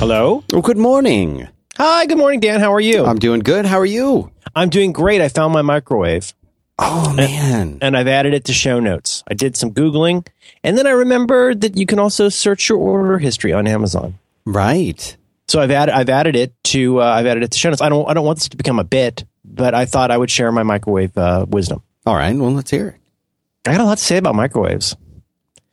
Hello. Well, good morning. Hi. Good morning, Dan. How are you? I'm doing good. How are you? I'm doing great. I found my microwave Oh man. and I've added it to show notes. I did some googling, and then I remembered that you can also search your order history on Amazon. Right. So I've added I've added it to uh, I've added it to show notes. I don't I don't want this to become a bit, but I thought I would share my microwave uh, wisdom. All right. Well, let's hear it. I got a lot to say about microwaves.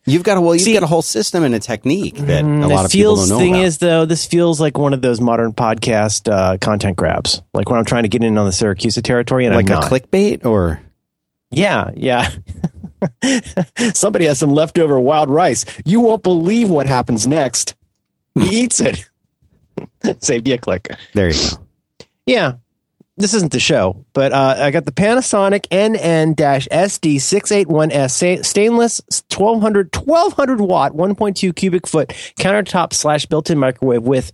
You've got a well. You've See- got a whole system and a technique that a Mm, lot of people feels don't know thing about. is though this feels like one of those modern podcast uh, content grabs. Like when I'm trying to get in on the Syracuse territory and like I'm a not. clickbait, or Yeah, yeah. Somebody has some leftover wild rice. You won't believe what happens next. He eats it. Save you a click. there you go. Yeah. This isn't the show, but uh, I got the Panasonic NN-SD681S sta- stainless 1200 1200 watt 1.2 cubic foot countertop slash built-in microwave with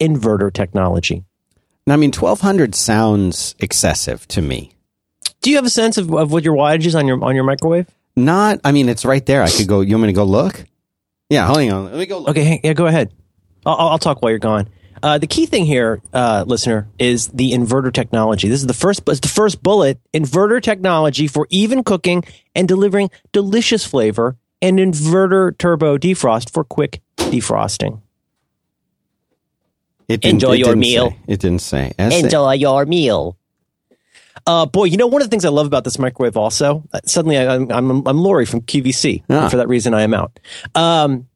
inverter technology. Now, I mean, twelve hundred sounds excessive to me. Do you have a sense of, of what your wattage is on your on your microwave? Not. I mean, it's right there. I could go. You want me to go look? Yeah. Hold on. Let me go. Look. Okay, hang- yeah, go ahead. I'll I'll talk while you're gone. Uh, the key thing here, uh, listener, is the inverter technology. This is the first, it's the first bullet. Inverter technology for even cooking and delivering delicious flavor, and inverter turbo defrost for quick defrosting. It Enjoy it your meal. say. It didn't say. S- Enjoy your meal. Uh, boy, you know one of the things I love about this microwave. Also, uh, suddenly I, I'm I'm I'm Lori from QVC. Ah. And for that reason, I am out. Um,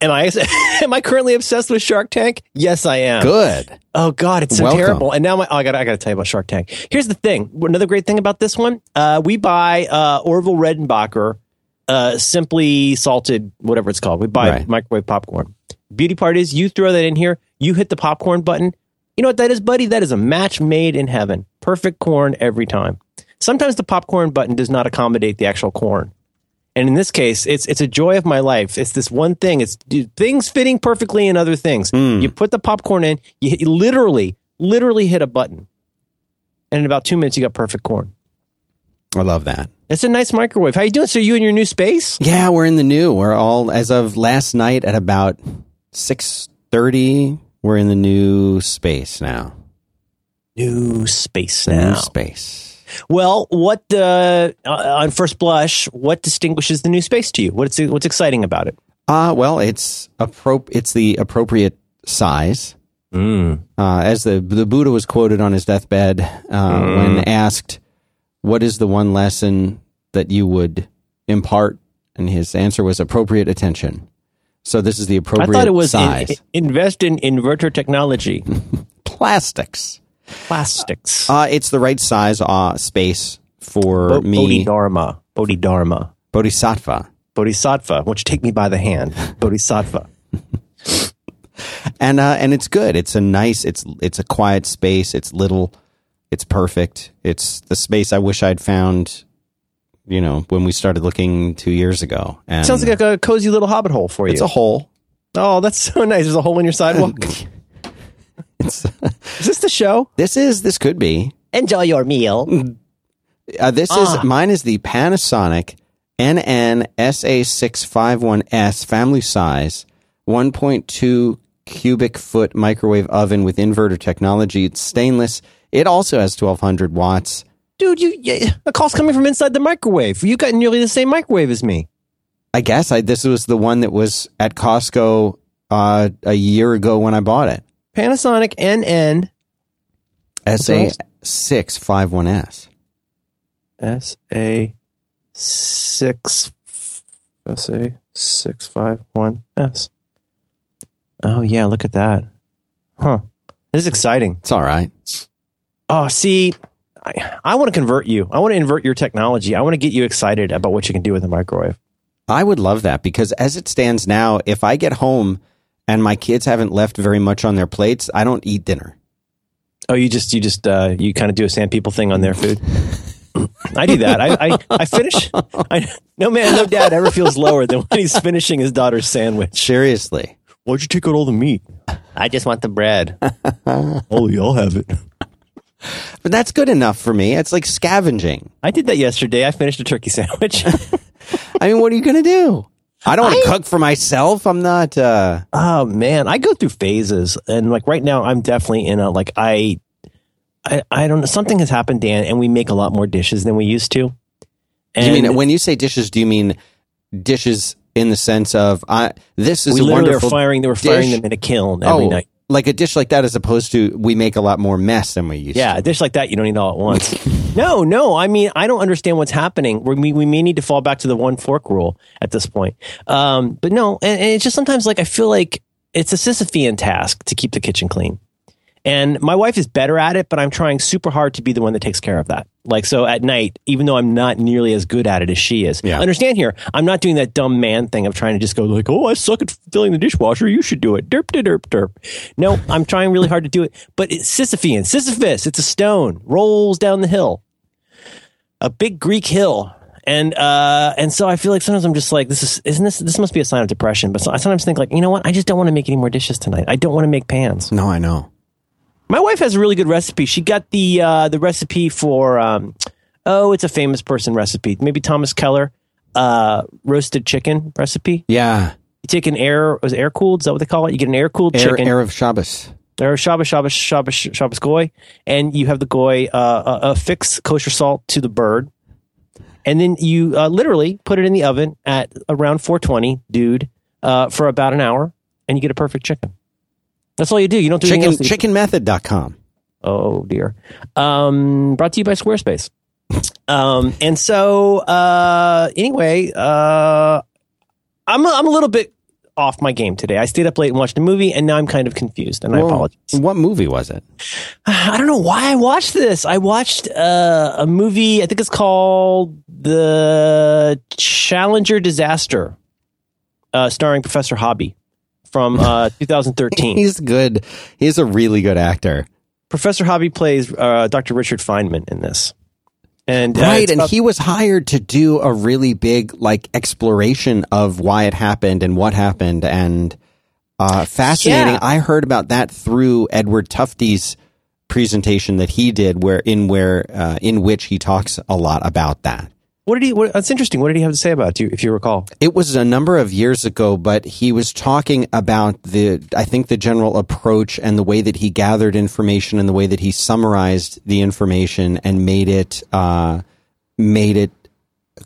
am I am I currently obsessed with Shark Tank? Yes, I am. Good. Oh God, it's so Welcome. terrible. And now my, oh, I got I got to tell you about Shark Tank. Here's the thing. Another great thing about this one, uh, we buy uh, Orville Redenbacher, uh, simply salted, whatever it's called. We buy Right. microwave popcorn. Beauty part is you throw that in here, you hit the popcorn button. You know what that is, buddy? That is a match made in heaven. Perfect corn every time. Sometimes the popcorn button does not accommodate the actual corn. And in this case, it's it's a joy of my life. It's this one thing. It's dude, things fitting perfectly in other things. Hmm. You put the popcorn in, you, hit, you literally, literally hit a button, and in about two minutes, you got perfect corn. I love that. It's a nice microwave. How are you doing? So you in your new space? Yeah, we're in the new. We're all as of last night at about six thirty. We're in the new space now. New space now. New space. Well, what uh, uh, on first blush, what distinguishes the new space to you? What's what's exciting about it? Uh well, it's appro- It's the appropriate size. Mm. Uh, as the the Buddha was quoted on his deathbed uh, when asked, "What is the one lesson that you would impart?" and his answer was appropriate attention. So this is the appropriate. I appropriate thought it was in- size. invest in inverter technology, Plastics. Plastics. Uh, it's the right size uh, space for Bo- me. Bodhidharma, Bodhidharma, Bodhisattva. Bodhisattva. Won't you take me by the hand, Bodhisattva? and uh, and it's good. It's a nice. It's it's a quiet space. It's little. It's perfect. It's the space I wish I'd found. You know, when we started looking two years ago, and Sounds like a cozy little hobbit hole for you. it's a hole. oh, that's so nice. There's a hole in your sidewalk. Is this the show? this is this could be. Enjoy your meal. Uh, this Ah. is mine. Is the Panasonic NN SA651S family size, 1.2 cubic foot microwave oven with inverter technology. It's stainless. It also has 1200 watts. Dude, you, yeah, a call's coming from inside the microwave. You got nearly the same microwave as me. I guess I this was the one that was at Costco uh, a year ago when I bought it. Panasonic NN SA651S. S A six S A six five one S. Oh yeah, look at that. Huh. This is exciting. It's all right. Oh, see, I, I want to convert you. I want to invert your technology. I want to get you excited about what you can do with a microwave. I would love that because as it stands now, if I get home and my kids haven't left very much on their plates, I don't eat dinner. Oh, you just you just uh, you kind of do a sand people thing on their food. I do that. I I, I finish. I, no man, no dad ever feels lower than when he's finishing his daughter's sandwich. Seriously. Why'd you take out all the meat? I just want the bread. oh, y'all have it. But that's good enough for me. It's like scavenging. I did that yesterday. I finished a turkey sandwich. I mean, what are you going to do? I don't want to cook for myself. I'm not. uh Oh man, I go through phases, and like right now, I'm definitely in a like I, I, I don't know. Something has happened, Dan, and we make a lot more dishes than we used to. And you mean when you say dishes? Do you mean dishes in the sense of I? This is we a literally are wonderful firing? They were firing dish. them in a kiln every oh, night. Like a dish like that, as opposed to we make a lot more mess than we used. Yeah, to. a dish like that you don't eat all at once. no, no. I mean, I don't understand what's happening. We we may need to fall back to the one fork rule at this point. Um, but no, and, and it's just sometimes like I feel like it's a Sisyphean task to keep the kitchen clean. And my wife is better at it, but I'm trying super hard to be the one that takes care of that. Like, so at night, even though I'm not nearly as good at it as she is, Yeah. understand here, I'm not doing that dumb man thing of trying to just go like, oh, I suck at filling the dishwasher. You should do it. Derp, de, derp, derp. No, I'm trying really hard to do it, but it's Sisyphean, Sisyphus. It's a stone, rolls down the hill, a big Greek hill. And, uh, and so I feel like sometimes I'm just like, this is, isn't this, this must be a sign of depression. But so I sometimes think like, you know what? I just don't want to make any more dishes tonight. I don't want to make pans. No, I know. My wife has a really good recipe. She got the uh, the recipe for um, oh, it's a famous person recipe. Maybe Thomas Keller uh, roasted chicken recipe. Yeah, You take an air was air cooled. Is that what they call it? You get an air cooled air, chicken air of Shabbos. or Shabbos Shabbos Shabbos Shabbos goy, and you have the goy uh, uh, affix kosher salt to the bird, and then you uh, literally put it in the oven at around 420, dude, uh, for about an hour, and you get a perfect chicken. That's all you do. You don't do anything Chicken else. chickenmethod.com. Oh dear. Um, brought to you by Squarespace. Um, and so uh, anyway, uh, I'm a, I'm a little bit off my game today. I stayed up late and watched a movie, and now I'm kind of confused, and I apologize. What movie was it? I don't know why I watched this. I watched uh, a movie. I think it's called The Challenger Disaster, uh, starring Professor Hobby from uh, 2013. He's good. He's a really good actor. Professor Hobby plays uh, Dr. Richard Feynman in this. And uh, right, and about- he was hired to do a really big like exploration of why it happened and what happened and uh fascinating. Yeah. I heard about that through Edward Tufte's presentation that he did where in where uh, in which he talks a lot about that. What did he? What, that's interesting. What did he have to say about you, if you recall? It was a number of years ago, but he was talking about the, I think the general approach and the way that he gathered information and the way that he summarized the information and made it, uh, made it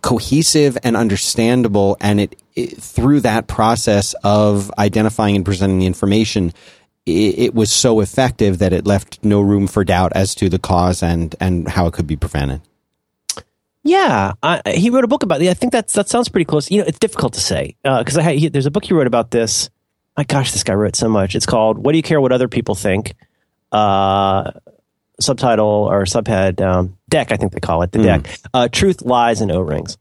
cohesive and understandable. And it, it through that process of identifying and presenting the information, it, it was so effective that it left no room for doubt as to the cause and, and how it could be prevented. Yeah, I, he wrote a book about it. I think that's that sounds pretty close. You know, it's difficult to say because he, there's a book he wrote about this. My gosh, this guy wrote so much. It's called "What Do You Care What Other People Think?" Uh, subtitle or subhead um, deck, I think they call it the deck. Uh, Truth, lies, and O rings.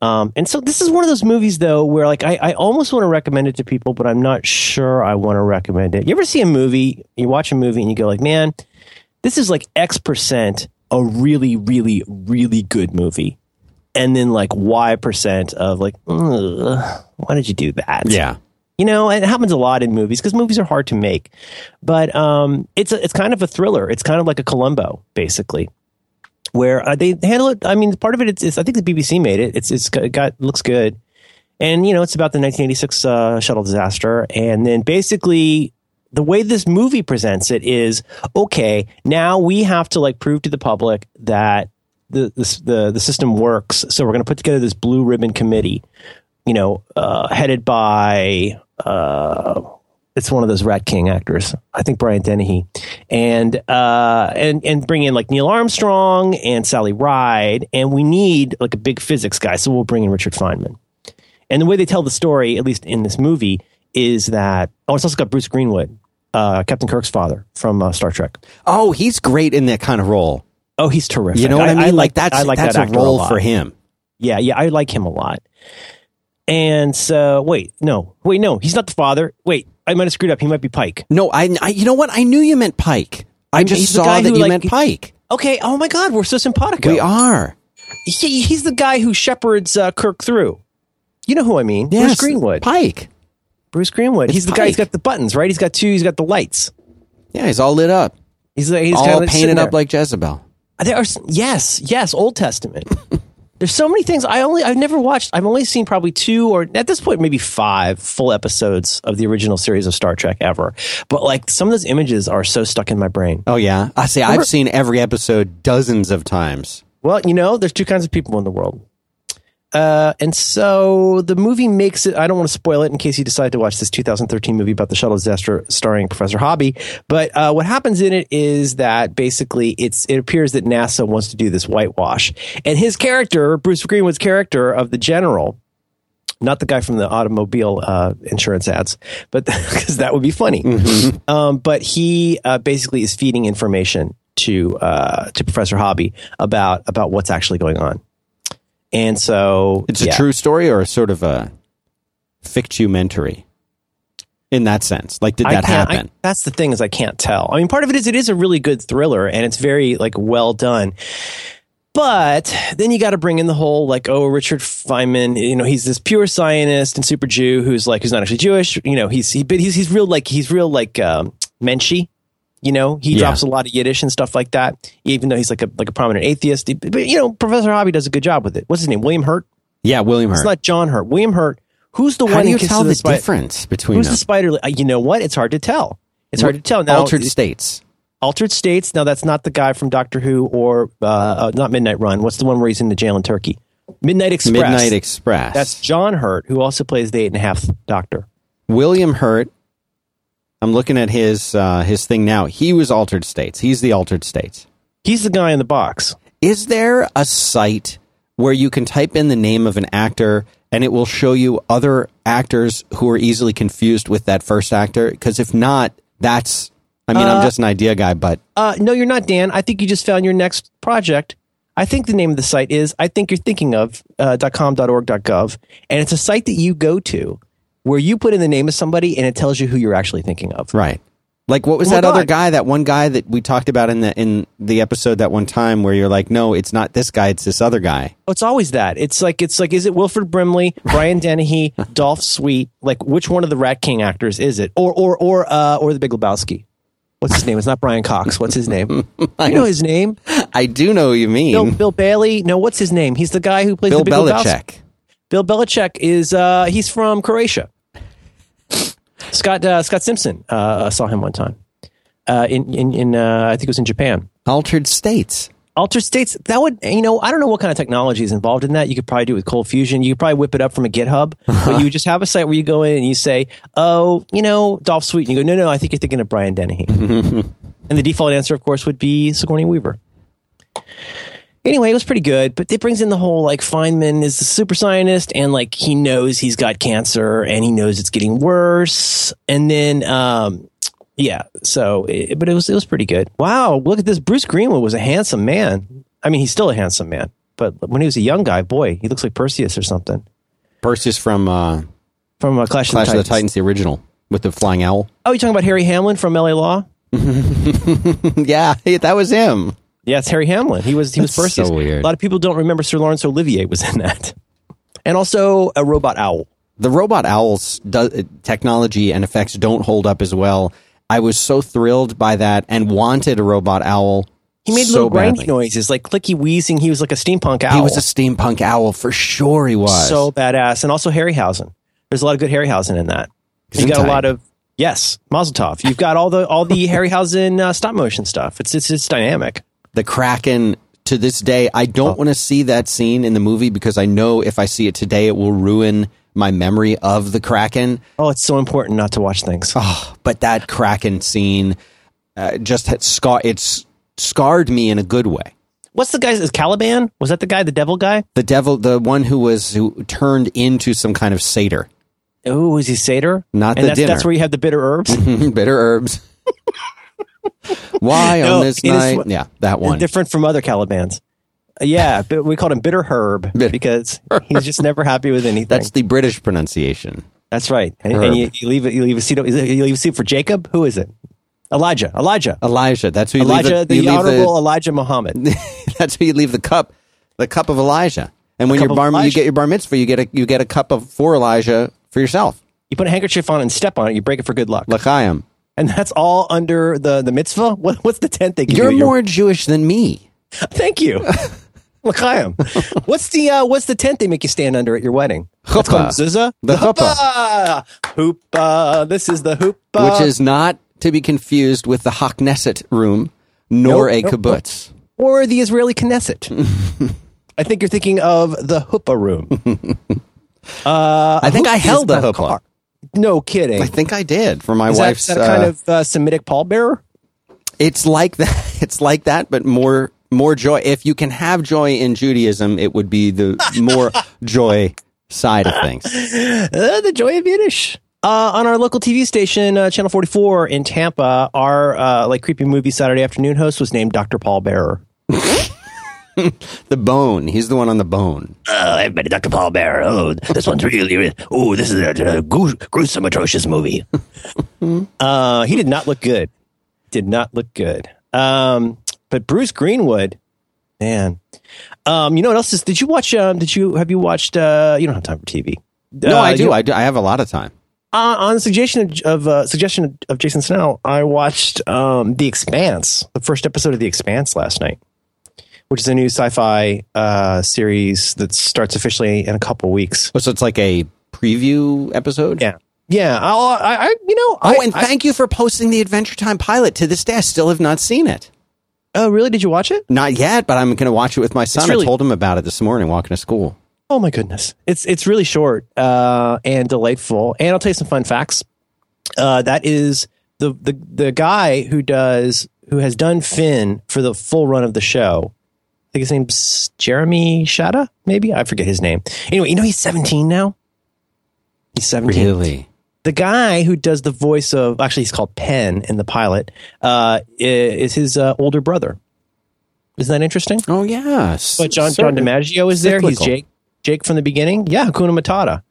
Um, and so this is one of those movies though where like I, I almost want to recommend it to people, but I'm not sure I want to recommend it. You ever see a movie? You watch a movie and you go like, man, this is like X percent a really, really, really good movie. And then like Y percent of like, why did you do that? Yeah. You know, and it happens a lot in movies because movies are hard to make. But um, it's a, it's kind of a thriller. It's kind of like a Columbo, basically, where uh, they handle it. I mean, part of it, it's, it's I think the BBC made it. It's it's got, got looks good, and you know, it's about the 1986 uh, shuttle disaster, and then basically the way this movie presents it is okay. Now we have to like prove to the public that the the the, the system works. So we're going to put together this blue ribbon committee, you know, uh, headed by uh, it's one of those Rat King actors. I think Brian Dennehy, and uh, and and bring in like Neil Armstrong and Sally Ride, and we need like a big physics guy. So we'll bring in Richard Feynman. And the way they tell the story, at least in this movie, is that oh, it's also got Bruce Greenwood, uh, Captain Kirk's father from uh, Star Trek. Oh, he's great in that kind of role. Oh, he's terrific. You know what I, mean? like, that- that's I like that's that a role lot. for him. Yeah, yeah, I like him a lot. And so, wait, no, wait, no, he's not the father. Wait, I might have screwed up. He might be Pike. No, I, I you know what? I knew you meant Pike. I mean, just saw that who, you like, meant Pike. Okay. Oh my God, we're so simpatico. We are. He, he's the guy who shepherds uh, Kirk through. You know who I mean? Yes, Bruce Greenwood. Pike. Bruce Greenwood. It's he's the guy. He's got the buttons, right? He's got two. He's got the lights. Yeah, he's all lit up. He's, he's all painted up like Jezebel. Uh, there are yes, yes, Old Testament. There's so many things. I only I've never watched. I've only seen probably two or at this point maybe five full episodes of the original series of Star Trek ever. But like some of those images are so stuck in my brain. Oh yeah, I see. I've seen every episode dozens of times. Well, you know, there's two kinds of people in the world. Uh, and so the movie makes it. I don't want to spoil it in case you decide to watch this 2013 movie about the shuttle disaster starring Professor Hobby. But uh, what happens in it is that basically it's it appears that NASA wants to do this whitewash, and his character, Bruce Greenwood's character of the general, not the guy from the automobile uh, insurance ads, but because that would be funny. Um, but he uh, basically is feeding information to uh, to Professor Hobby about about what's actually going on. And so It's a true story or a sort of a fictumentary in that sense. Like, did that can't- I- happen? that's the thing is I can't tell. I mean, part of it is it is a really good thriller and it's very like well done. But then you got to bring in the whole like, oh, Richard Feynman, you know, he's this pure Zionist and super Jew who's like, who's not actually Jewish. You know, he's he, but he's he's real like he's real like um, Menschy. You know, he Yeah. drops a lot of Yiddish and stuff like that. Even though he's like a like a prominent atheist, but you know, Professor Hobby does a good job with it. What's his name? William Hurt. yeah, William Hurt. It's not John Hurt. William Hurt. Who's the How one do in you tell the, Spider- difference between Who's them? the spider? You know what? It's hard to tell. It's hard to tell. Now, Altered states. Altered States. Now, that's not the guy from Doctor Who or uh, uh, not Midnight Run. What's the one where he's in the jail in Turkey? Midnight Express. Midnight Express. That's John Hurt, who also plays the eight and a half Doctor. William Hurt. I'm looking at his uh, his thing now. He was Altered States. He's the Altered States. He's the guy in the box. Is there a site where you can type in the name of an actor and it will show you other actors who are easily confused with that first actor? Because if not, that's. I mean, I'm just an idea guy, but Uh, no, you're not, Dan. I think you just found your next project. I think the name of the site is I think you're thinking of uh, .com.org.gov, and it's a site that you go to where you put in the name of somebody and it tells you who you're actually thinking of. right. Like what was Oh that other guy? That one guy that we talked about in the in the episode that one time where you're like, no, it's not this guy, it's this other guy. Oh, it's always that. It's like it's like is it Wilford Brimley, Brian Dennehy, Dolph Sweet? Like which one of the Rat King actors is it? Or or or uh, or the Big Lebowski? What's his name? It's not Brian Cox. What's his name? You know his name? I do know what you mean. Bill, Bill Bailey. No, what's his name? He's the guy who plays Bill the Big Lebowski. Bill Belichick is uh, he's from Croatia. Scott uh, Scott Simpson uh, saw him one time uh, in in, in uh, I think it was in Japan. Altered States. Altered states that would you know I don't know what kind of technology is involved in that. You could probably do it with Cold Fusion. You could probably whip it up from a GitHub, but you just have a site where you go in and you say, "Oh, you know, Dolph Sweet," and you go, "No, no, I think you're thinking of Brian Dennehy." and the default answer, of course, would be Sigourney Weaver. Anyway, it was pretty good, but it brings in the whole like Feynman is a super scientist and like he knows he's got cancer and he knows it's getting worse. And then, um, yeah, so, it, but it was, it was pretty good. Wow. Look at this. Bruce Greenwood was a handsome man. I mean, he's still a handsome man, but when he was a young guy, boy, he looks like Perseus or something Perseus from uh, from uh, Clash, Clash of, the of the Titans, the original with the flying owl. Oh, you talking about Harry Hamlin from LA Law? yeah, that was him. Yeah, it's Harry Hamlin. He was he was That's so weird. A lot of people don't remember Sir Laurence Olivier was in that, and also a robot owl. The robot owls do, technology and effects don't hold up as well. I was so thrilled by that and wanted a robot owl. He made so little grindy badly. noises, like clicky wheezing. He was like a steampunk owl. He was a steampunk owl for sure. He was so badass, and also Harryhausen. There's a lot of good Harryhausen in that. You got a lot of yes, Mazel Tov. You've got all the all the Harryhausen uh, stop motion stuff. It's it's it's dynamic. The Kraken. To this day, I don't Oh. want to see that scene in the movie because I know if I see it today, it will ruin my memory of the Kraken. Oh, it's so important not to watch things. Oh, but that Kraken scene uh, just had scar. It's scarred me in a good way. What's the guy's is Caliban? Was that the guy, the devil guy? The devil, the one who was who turned into some kind of satyr, Oh, is he satyr? Not and the that's, dinner. That's where you have the bitter herbs. bitter herbs. Why No, on this is night? what- yeah, that one. different from other Calibans. Yeah, but we called him Bitter Herb Bitter because he's just never happy with anything. That's the British pronunciation. That's right. And, and you, you leave it. You leave a seat. You leave a seat for Jacob. Who is it? Elijah. Elijah. Elijah. That's who you Elijah. leave. The, the leave honorable Elijah Muhammad. that's who you leave the cup, the cup of Elijah. And when cup your bar, you get your bar mitzvah, you get a you get a cup of for Elijah for yourself. You put a handkerchief on and step on it. You break it for good luck. L'chaim. And that's all under the the mitzvah. What, what's the tenth they give You're you? Are more Jewish than me. Thank you. L'chaim. what's the uh, what's the tent they make you stand under at your wedding? Called Chuppah. zuzah? The chuppah. Hoopah. This is the hoopah. which is not to be confused with the Haknesset room, nor Nope, a nope, kibbutz. or the Israeli Knesset. I think you're thinking of the hoopah room. Uh, I think I held the chuppah. No kidding. I think I did for my is that, wife's. that kind uh, of uh, Semitic pallbearer? it's like that. It's like that, but more more joy. If you can have joy in Judaism, it would be the more joy side of things. Uh, the joy of Yiddish. Uh, on our local TV station, uh, Channel 44 in Tampa, our uh, like creepy movie Saturday afternoon host was named Dr. Paul Bearer. The bone. He's the one on the bone. Uh, everybody, Dr. Paul Bearer. Oh, this one's really, really oh, this is a, a gruesome, atrocious movie. uh, he did not look good. Did not look good. Um, but Bruce Greenwood, man. Um, you know what else is? Did you watch? Um, did you have you watched? Uh, you don't have time for TV. No, Uh, I do. you- I do. I have a lot of time. Uh, on suggestion of, of uh, suggestion of Jason Snell, I watched um, The Expanse, the first episode of The Expanse last night, which is a new sci-fi uh, series that starts officially in a couple weeks. Oh, so it's like a preview episode. Yeah, yeah. I'll, I, I, you know, Oh, I, and I- thank you for posting the Adventure Time pilot. To this day, I still have not seen it. oh, really? Did you watch it? Not yet, but I'm going to watch it with my son. really- I told him about it this morning walking to school. Oh my goodness, it's it's really short uh, and delightful. And I'll tell you some fun facts. Uh, that is the the the guy who does who has done Finn for the full run of the show. I think his name's Jeremy Shada, maybe I forget his name. Anyway, you know he's 17 now. He's 17 Really? the guy who does the voice of actually he's called Penn in the pilot uh, is his uh, older brother. Isn't that interesting? Oh, yes. But John John DiMaggio is there. He's. Jake Jake from the beginning. Yeah, Hakuna Matata.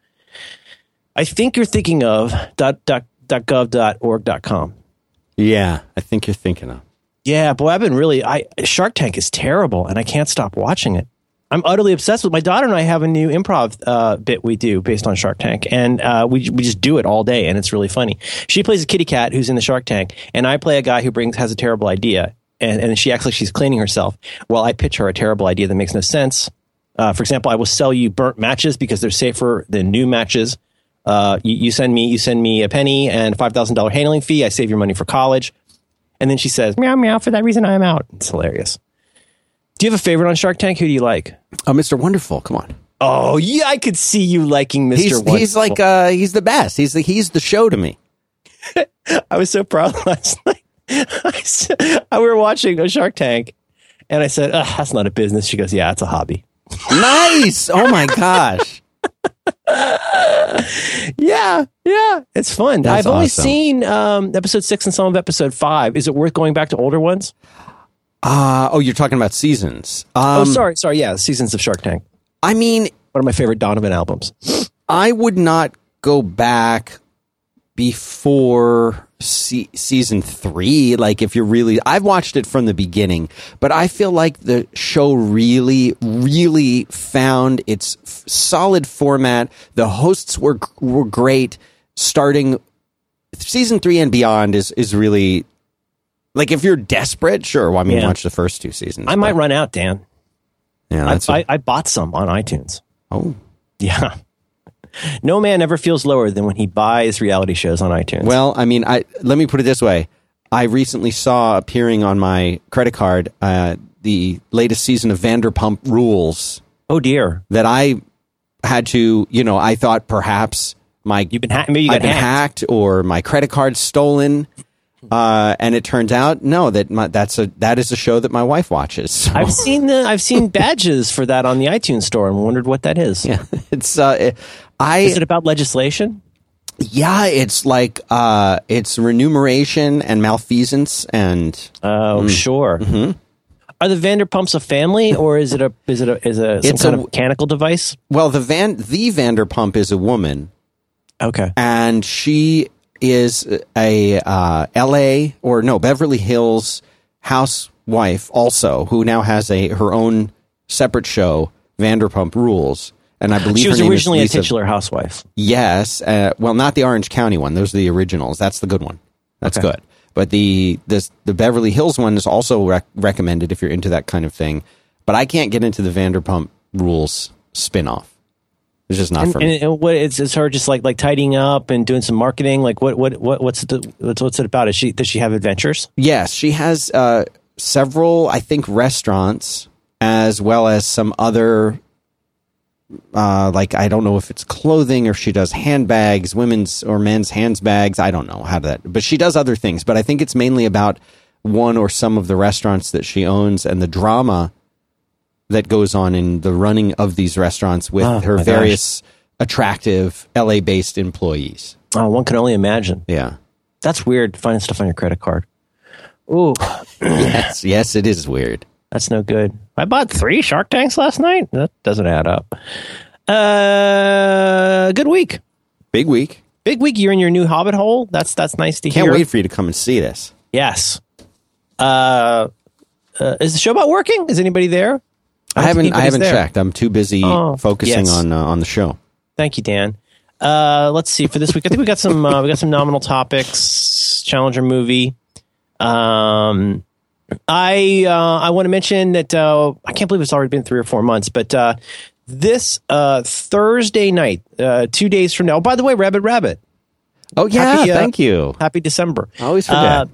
I think you're thinking of dot, dot, dot gov dot org dot com. Yeah, I think you're thinking of. Yeah, boy, I've been really. I Shark Tank is terrible, and I can't stop watching it. I'm utterly obsessed with. My daughter and I have a new improv uh, bit we do based on Shark Tank, and uh, we we just do it all day, and it's really funny. She plays a kitty cat who's in the Shark Tank, and I play a guy who brings has a terrible idea, and and she acts like she's cleaning herself. While I pitch her a terrible idea that makes no sense. Uh, for example, I will sell you burnt matches because they're safer than new matches. Uh, you, you send me you send me a penny and five thousand dollar handling fee. I save your money for college. And then she says, meow, meow, for that reason I'm out. It's hilarious. Do you have a favorite on Shark Tank? Who do you like? Oh, Mr. Wonderful. Come on. Oh, yeah, I could see you liking Mr. He's, Wonderful. he's like, uh, he's the best. He's the, he's the show to me. I was so proud last night. I said, we were watching a Shark Tank, and I said, that's not a business. She goes, yeah, it's a hobby. Nice. Oh my gosh. Yeah, yeah, it's fun. That's I've only awesome. seen um, episode six and some of episode five. Is it worth going back to older ones? Uh, oh, you're talking about seasons. Um, oh, sorry, sorry. Yeah, seasons of Shark Tank. I mean, One of my favorite Donovan albums. I would not go back before se- season three. Like, if you're really, I've watched it from the beginning, but I feel like the show really, really found its f- solid format. The hosts were were great. Starting season three and beyond is is really like if you're desperate, sure. Well, I mean, Yeah. watch the first two seasons. I might run out, Dan. Yeah, I, a- I, I bought some on iTunes. oh. Yeah. No man ever feels lower than when he buys reality shows on iTunes. Well, I mean, I let me put it this way: I recently saw appearing on my credit card uh, the latest season of Vanderpump Rules oh dear, that I had to, you know, I thought perhaps my you've been ha- maybe you I've got been hacked. hacked or my credit card stolen. Uh, and it turns out no that my, that's a that is a show that my wife watches. So, I've seen the I've seen badges for that on the iTunes store and wondered what that is. yeah, it's uh, it- I Is it about legislation? yeah, it's like uh, it's remuneration and malfeasance and Oh, Mm. sure. Mm-hmm. Are the Vanderpumps a family, or is it a is it a is a some It's kind a- of mechanical device? well, the Van the Vanderpump is a woman. Okay. and she is a uh, L.A. or no Beverly Hills housewife also, who now has a her own separate show, Vanderpump Rules, and I believe She was her name is originally a titular housewife. Yes, uh, well, not the Orange County one; those are the originals. That's the good one. That's Okay. good. But the this the Beverly Hills one is also rec- recommended if you're into that kind of thing. But I can't get into the Vanderpump Rules spinoff. It's just not And, for me. and, and what it's, it's her just like like tidying up and doing some marketing. Like what what what what's the what's, what's it about? Is she does she have adventures? Yes, she has uh, several, I think, restaurants as well as some other, uh, like I don't know if it's clothing or she does handbags, women's or men's handbags. I don't know how that, but she does other things. But I think it's mainly about one or some of the restaurants that she owns and the drama that goes on in the running of these restaurants with Oh, her my gosh. various attractive LA based employees. Oh, one can only imagine. Yeah. That's weird. Finding stuff on your credit card. Ooh, yes, yes, it is weird. that's no good. I bought three Shark Tanks last night. That doesn't add up. Uh, good week. Big week. Big week. You're in your new Hobbit hole. That's that's nice to hear. Can't wait for you to come and see this. Yes. Uh, uh, is the show about working? Is anybody there? I, haven't. I haven't there. checked. I'm too busy Oh, focusing yes. on uh, on the show. Thank you, Dan. Uh, let's see for this week. I think we got some. Uh, we got some nominal topics. Challenger movie. Um, I uh, I want to mention that uh, I can't believe it's already been three or four months, but uh, this uh, Thursday night, uh, two days from now. Oh, by the way, Rabbit Rabbit, Oh yeah, Happy, uh, thank you. happy December. I always forget.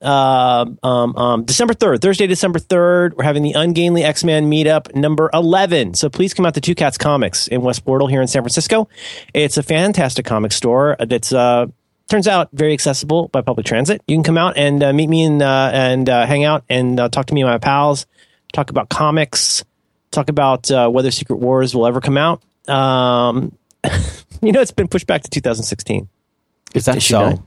Uh, um, um, December 3rd, Thursday, December 3rd, we're having the Ungainly X Men meetup number 11. So please come out to Two Cats Comics in West Portal here in San Francisco. It's a fantastic comic store that's, uh, turns out very accessible by public transit. You can come out and uh, meet me and, uh, and uh, hang out and uh, talk to me and my pals, talk about comics, talk about uh, whether Secret Wars will ever come out. Um, you know, it's been pushed back to 2016. Is that Issue so? nine.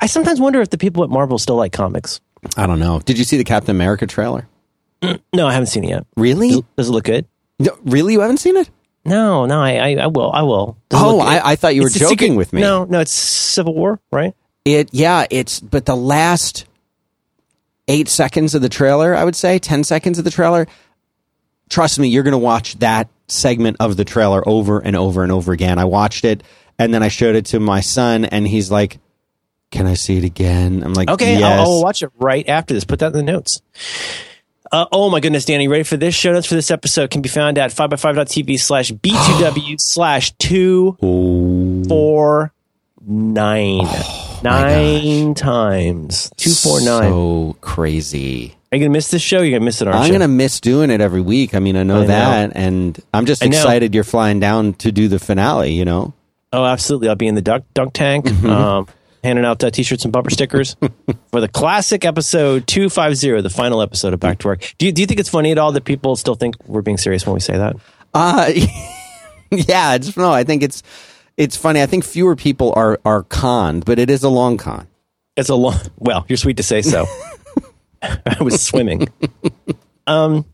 I sometimes wonder if the people at Marvel still like comics. I don't know. Did you see the Captain America trailer? No, I haven't seen it yet. Really? Does, does it look good? No, really? You haven't seen it? No, no, I, I, I will. I will. Does Oh. I, I thought you were It's joking with me. No, no, it's Civil War, right? It. Yeah. It's. But the last eight seconds of the trailer, I would say, ten seconds of the trailer. Trust me, you're going to watch that segment of the trailer over and over and over again. I watched it, and then I showed it to my son, and he's like, "Can I see it again?" I'm like, Okay, yes. I'll, I'll watch it right after this. Put that in the notes. Uh, oh my goodness, Danny, ready for this? Show notes for this episode can be found at 5by5.tv slash B2W slash two four nine. Nine times. Two four nine. So crazy. Are you going to miss this show? You're going to miss it, aren't I'm you? going to miss doing it every week. I mean, I know I know. that, and I'm just excited you're flying down to do the finale. You know, Oh, absolutely. I'll be in the dunk, dunk tank, Mm-hmm. um, handing out uh, t-shirts and bumper stickers for the classic episode 250, the final episode of Back to Work. Do you, do you think it's funny at all that people still think we're being serious when we say that? uh, yeah. It's no. I think it's it's funny. I think fewer people are are conned, but it is a long con. It's a long, well, you're sweet to say so. I was swimming. Um,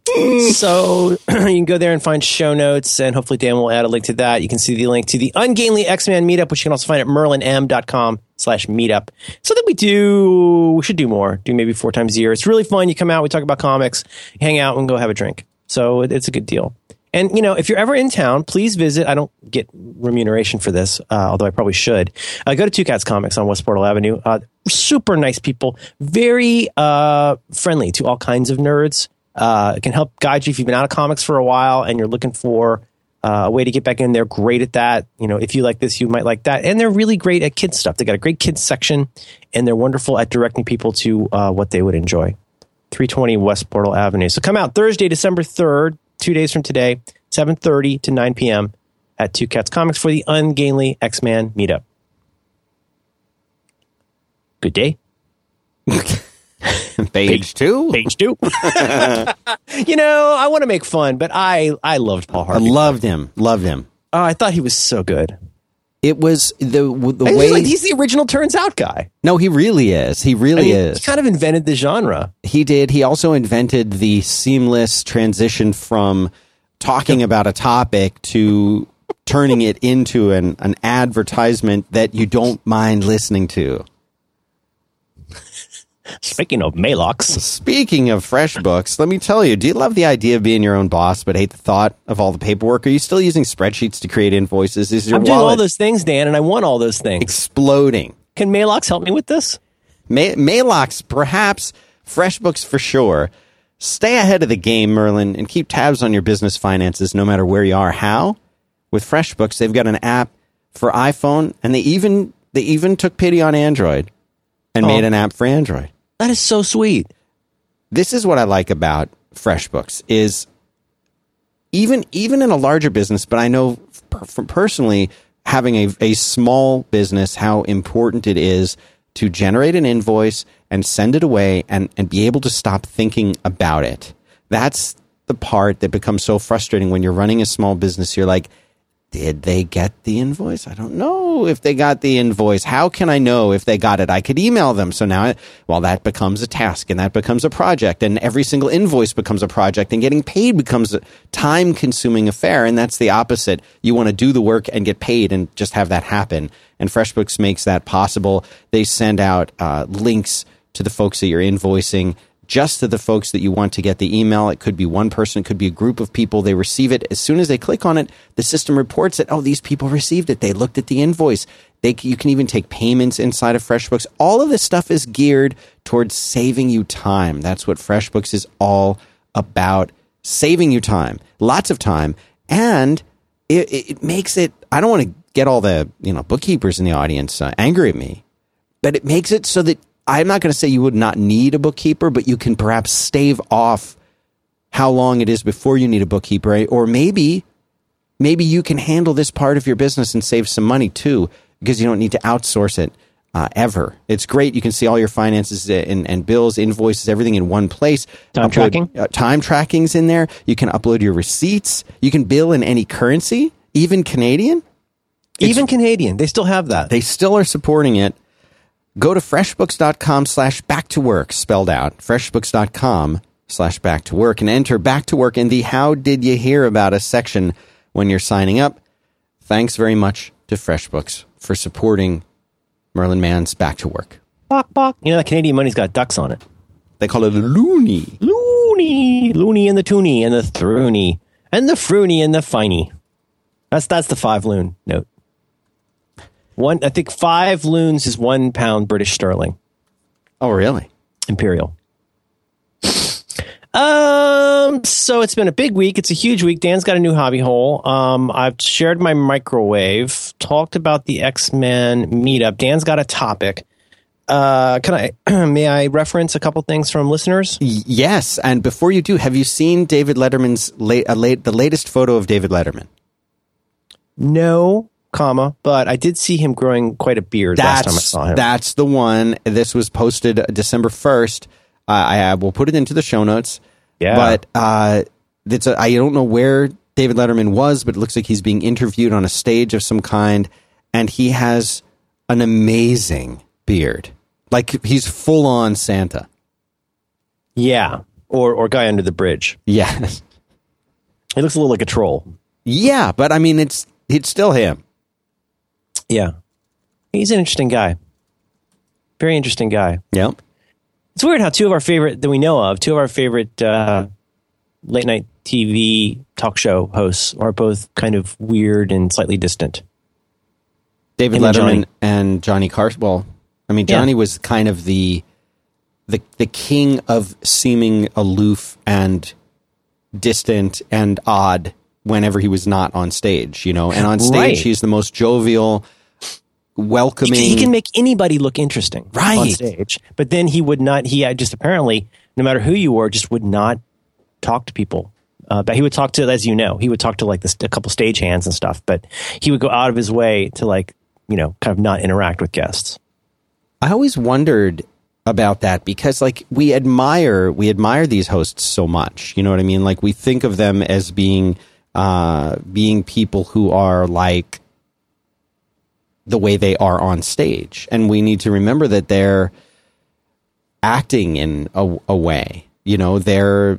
so you can go there and find show notes, and hopefully Dan will add a link to that. You can see the link to the Ungainly X-Man meetup, which you can also find at merlinm.com slash meetup. So Something we do, we should do more, do maybe four times a year. It's really fun. You come out, we talk about comics, hang out, and go have a drink. So it's a good deal. And, you know, if you're ever in town, please visit. I don't get remuneration for this, uh, although I probably should. Uh, go to Two Cats Comics on West Portal Avenue. Uh, super nice people, very uh, friendly to all kinds of nerds. Uh, it can help guide you if you've been out of comics for a while and you're looking for uh, a way to get back in. They're great at that. You know, if you like this, you might like that. And they're really great at kids stuff. They got a great kids section, and they're wonderful at directing people to uh, what they would enjoy. 320 West Portal Avenue. So come out Thursday, December 3rd, two days from today, 7.30 to 9 p.m. at Two Cats Comics for the Ungainly X-Man meetup. Good day. Page two. Page two. you know, I want to make fun, but I, I loved Paul Harvey. I loved him. Loved him. Oh, I thought he was so good. It was the the I way. like he's the original turns out guy. no, he really is. He I really mean, is. he kind of invented the genre. He did. He also invented the seamless transition from talking about a topic to turning it into an, an advertisement that you don't mind listening to. Speaking of Maalox, Speaking of FreshBooks, let me tell you, do you love the idea of being your own boss but hate the thought of all the paperwork? Are you still using spreadsheets to create invoices? Is your I'm doing all those things, Dan, and I want all those things. exploding? Can Maalox help me with this? May- Maalox, perhaps FreshBooks for sure. Stay ahead of the game, Merlin, and keep tabs on your business finances no matter where you are. How? With FreshBooks, they've got an app for iPhone, and they even they even took pity on Android and Oh. made an app for Android. That is so sweet. This is what I like about FreshBooks is even even in a larger business, but I know personally having a, a small business how important it is to generate an invoice and send it away and, and be able to stop thinking about it. That's the part that becomes so frustrating when you're running a small business. You're like, did they get the invoice? I don't know if they got the invoice. How can I know if they got it? I could email them. So now, well, that becomes a task and that becomes a project and every single invoice becomes a project and getting paid becomes a time consuming affair. And that's the opposite. You want to do the work and get paid and just have that happen. And FreshBooks makes that possible. They send out uh, links to the folks that you're invoicing just to the folks that you want to get the email. It could be one person, it could be a group of people. They receive it. As soon as they click on it, the system reports that, oh, these people received it. They looked at the invoice. They, you can even take payments inside of FreshBooks. All of this stuff is geared towards saving you time. That's what FreshBooks is all about saving you time, lots of time. And it, it makes it, I don't want to get all the you know bookkeepers in the audience uh, angry at me, but it makes it so that I'm not going to say you would not need a bookkeeper, but you can perhaps stave off how long it is before you need a bookkeeper, eh? or maybe maybe you can handle this part of your business and save some money too because you don't need to outsource it uh, ever. It's great. You can see all your finances uh, and, and bills, invoices, everything in one place. Time tracking? Uh, time tracking's in there. You can upload your receipts. You can bill in any currency, even Canadian. Even Canadian, they still have that. They still are supporting it. Go to freshbooks.com slash back to work, spelled out. Freshbooks.com slash back to work and enter back to work in the how did you hear about us section when you're signing up. Thanks very much to FreshBooks for supporting Merlin Mann's back to work. Bok, bok. You know that Canadian money's got ducks on it. They call it a loonie. Loonie, loonie, and the toonie, and the throony, and the fruny, and the finey. That's that's the five loon note. One, I think five loons is one pound British sterling Oh, really? imperial. Um, so it's been a big week. It's a huge week. Dan's got a new hobby hole. Um, I've shared my microwave, talked about the X Men meetup. Dan's got a topic. Uh, can I? may I reference a couple things from listeners? Yes. And before you do, have you seen David Letterman's late, uh, late, the latest photo of David Letterman? No, comma, but I did see him growing quite a beard last time I saw him. That's the one. This was posted December 1st. Uh, I will put it into the show notes. Yeah. But uh, it's a, I don't know where David Letterman was, but it looks like he's being interviewed on a stage of some kind. And he has an amazing beard. Like he's full on Santa. yeah, or or guy under the bridge. Yes. He looks a little like a troll. Yeah. But I mean, it's, it's still him. Yeah, he's an interesting guy. Very interesting guy. Yep. It's weird how two of our favorite that we know of, two of our favorite uh, late night TV talk show hosts are both kind of weird and slightly distant. David Letterman Johnny. and Johnny Carson. Well, I mean, Yeah. Johnny was kind of the the the king of seeming aloof and distant and odd whenever he was not on stage. You know, and on stage Right. he's the most jovial, welcoming. he can make anybody look interesting right. on stage, but then he would not. He just apparently, no matter who you were, just would not talk to people. Uh, but he would talk to, as you know, he would talk to like this, a couple stage hands and stuff. But he would go out of his way to like, you know, kind of not interact with guests. I always wondered about that because like we admire we admire these hosts so much. You know what I mean? Like we think of them as being uh being people who are like the way they are on stage. And we need to remember that they're acting in a, a way. You know, they're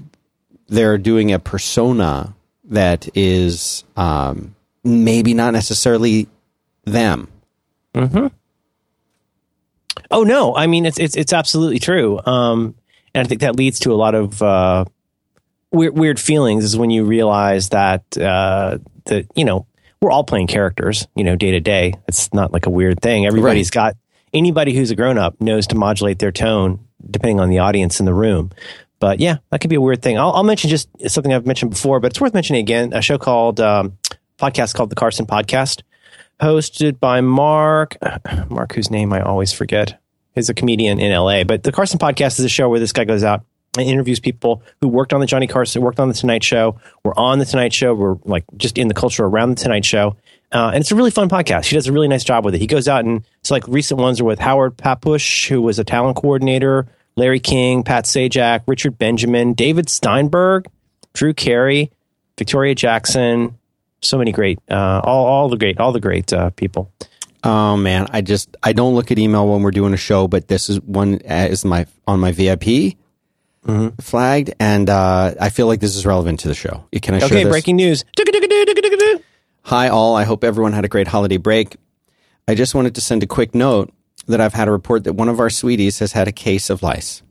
they're doing a persona that is um maybe not necessarily them. Mm-hmm. Oh no, I mean it's it's it's absolutely true. Um, and I think that leads to a lot of uh, weird weird feelings is when you realize that uh, that you know we're all playing characters, you know, day to day. It's not like a weird thing. Everybody's got anybody who's a grown up knows to modulate their tone depending on the audience in the room. But yeah, that could be a weird thing. I'll, I'll mention just something I've mentioned before, but it's worth mentioning again. A show called um, podcast called the Carson Podcast, hosted by Mark. Mark, whose name I always forget. He's a comedian in LA. But the Carson Podcast is a show where this guy goes out and interviews people who worked on the Johnny Carson, worked on the Tonight Show, were on the Tonight Show, were like just in the culture around the Tonight Show. Uh, and it's a really fun podcast. He does a really nice job with it. He goes out and so like recent ones are with Howard Papush, who was a talent coordinator, Larry King, Pat Sajak, Richard Benjamin, David Steinberg, Drew Carey, Victoria Jackson. So many great, uh, all all the great, all the great uh, people. Oh man, I just I don't look at email when we're doing a show, but this is one uh, is my on my VIP flagged, and uh, I feel like this is relevant to the show. Can I share Okay, this? breaking news. Hi, all. I hope everyone had a great holiday break. I just wanted to send a quick note that I've had a report that one of our sweeties has had a case of lice.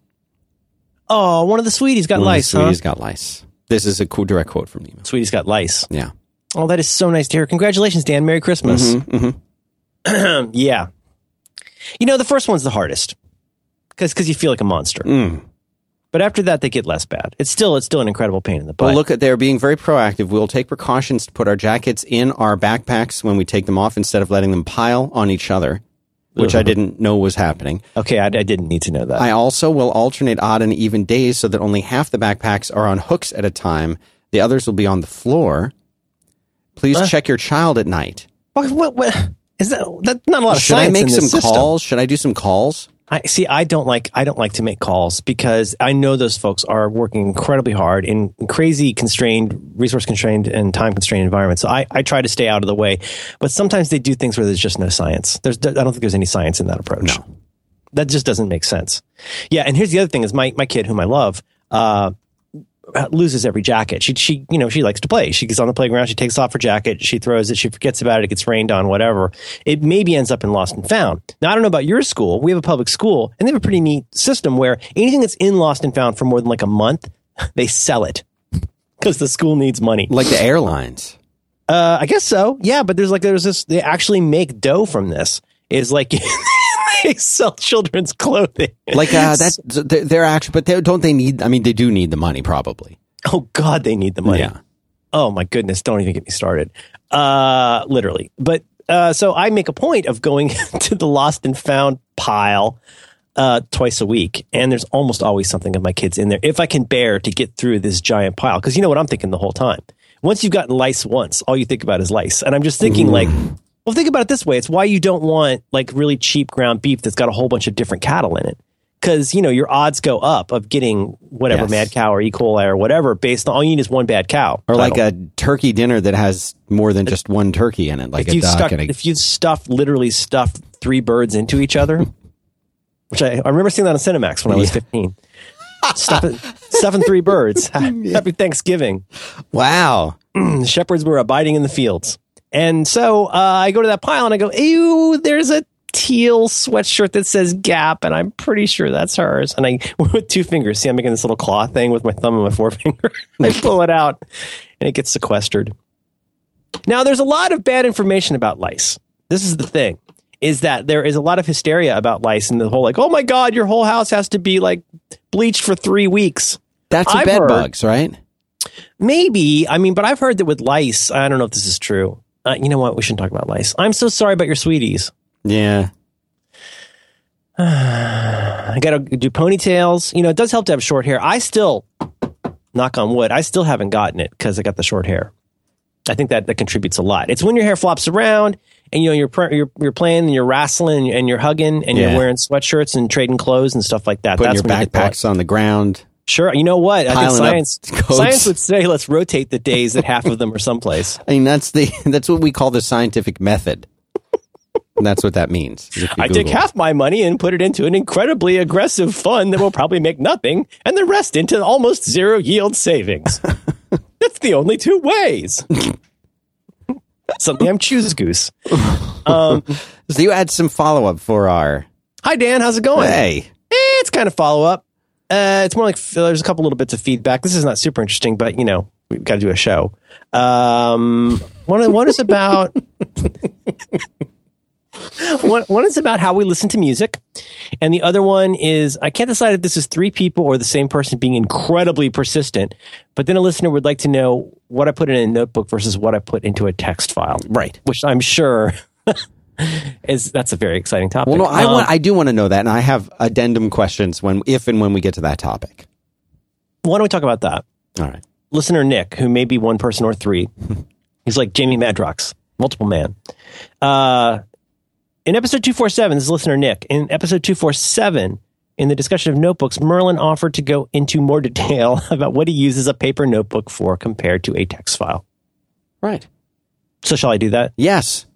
Oh, one of the sweeties got One of the lice, huh? sweeties got lice. This is a cool direct quote from the email. Sweeties got lice. Yeah. Oh, that is so nice to hear. Congratulations, Dan. Merry Christmas. Mm-hmm, yeah. You know, the first one's the hardest because you feel like a monster. Mm. But after that, they get less bad. It's still it's still an incredible pain in the butt. But look at they're being very proactive. We'll take precautions to put our jackets in our backpacks when we take them off instead of letting them pile on each other, which I uh-huh. didn't know was happening. okay, I, I didn't need to know that. I also will alternate odd and even days so that only half the backpacks are on hooks at a time. The others will be on the floor. Please check your child at night. what, what, what is that? That's not a lot of Should I make some calls? Should I do some calls? I see. I don't like. I don't like to make calls because I know those folks are working incredibly hard in crazy constrained, resource constrained, and time constrained environments. So I, I try to stay out of the way. But sometimes they do things where there's just no science. There's. I don't think there's any science in that approach. No. that just doesn't make sense. Yeah, and here's the other thing: is my my kid, whom I love, uh, loses every jacket. She she you know she likes to play. She gets on the playground. She takes off her jacket. She throws it. She forgets about it. It gets rained on. Whatever. It maybe ends up in lost and found. Now I don't know about your school. We have a public school, and they have a pretty neat system where anything that's in lost and found for more than like a month, they sell it because the school needs money. Like the airlines. Uh, I guess so. Yeah, but there's like there's this. They actually make dough from this. Is like they sell children's clothing. Like uh, that, they're, they're actually, but they, don't they need? I mean, they do need the money, probably. Oh God, they need the money. Yeah. Oh my goodness, don't even get me started. Uh, literally. But uh, so I make a point of going to the lost and found pile uh, twice a week, and there's almost always something of my kids in there if I can bear to get through this giant pile. Because you know what I'm thinking the whole time. Once you've gotten lice once, all you think about is lice, and I'm just thinking like. Well, think about it this way. It's why you don't want like really cheap ground beef that's got a whole bunch of different cattle in it. Because, you know, your odds go up of getting whatever Yes. mad cow or E. coli or whatever based on all you need is one bad cow. Or like a turkey dinner that has more than just one turkey in it, like if a you duck stuck, a. if you stuff literally stuffed three birds into each other, which I, I remember seeing that on Cinemax when I was Yeah. 15. Stuffing, stuffing three birds. Happy Thanksgiving. wow. The shepherds were abiding in the fields. And so uh, I go to that pile and I go, ew, there's a teal sweatshirt that says Gap, and I'm pretty sure that's hers. And I, with two fingers, see, I'm making this little claw thing with my thumb and my forefinger. I pull it out and it gets sequestered. Now, there's a lot of bad information about lice. This is the thing. Is that there is a lot of hysteria about lice and the whole like, oh my God, your whole house has to be like bleached for three weeks. That's bed heard- bugs, right? Maybe. I mean, but I've heard that with lice, I don't know if this is true. Uh, you know what? We shouldn't talk about lice. I'm so sorry about your sweeties. Yeah. I got to do ponytails. You know, it does help to have short hair. I still, knock on wood, I still haven't gotten it because I got the short hair. I think that that contributes a lot. It's when your hair flops around and you know you're you're, you're playing and you're wrestling and you're hugging and Yeah. you're wearing sweatshirts and trading clothes and stuff like that. Putting That's your when you backpacks on the ground. Sure. You know what? I think science science would say let's rotate the days that half of them are someplace. I mean, that's the that's what we call the scientific method. And that's what that means. I take half my money and put it into an incredibly aggressive fund that will probably make nothing, and the rest into almost zero yield savings. That's the only two ways. Something I'm choose goose. So you had some follow up for our. Hi Dan, how's it going? Hey, Eh, it's kind of follow up. Uh, it's more like there's a couple little bits of feedback. This is not super interesting, but you know we've got to do a show. Um, one one is about one, one is about how we listen to music, and the other one is I can't decide if this is three people or the same person being incredibly persistent. But then a listener would like to know what I put in a notebook versus what I put into a text file, Right. which I'm sure is that's a very exciting topic. Well, no, I Um, want, I do want to know that, and I have addendum questions when, if and when we get to that topic. why don't we talk about that? All right. listener Nick, who may be one person or three, he's like Jamie Madrox, multiple man. Uh, in episode 247, this is listener Nick. In episode 247, in the discussion of notebooks, Merlin offered to go into more detail about what he uses a paper notebook for compared to a text file. Right. So, shall I do that? Yes.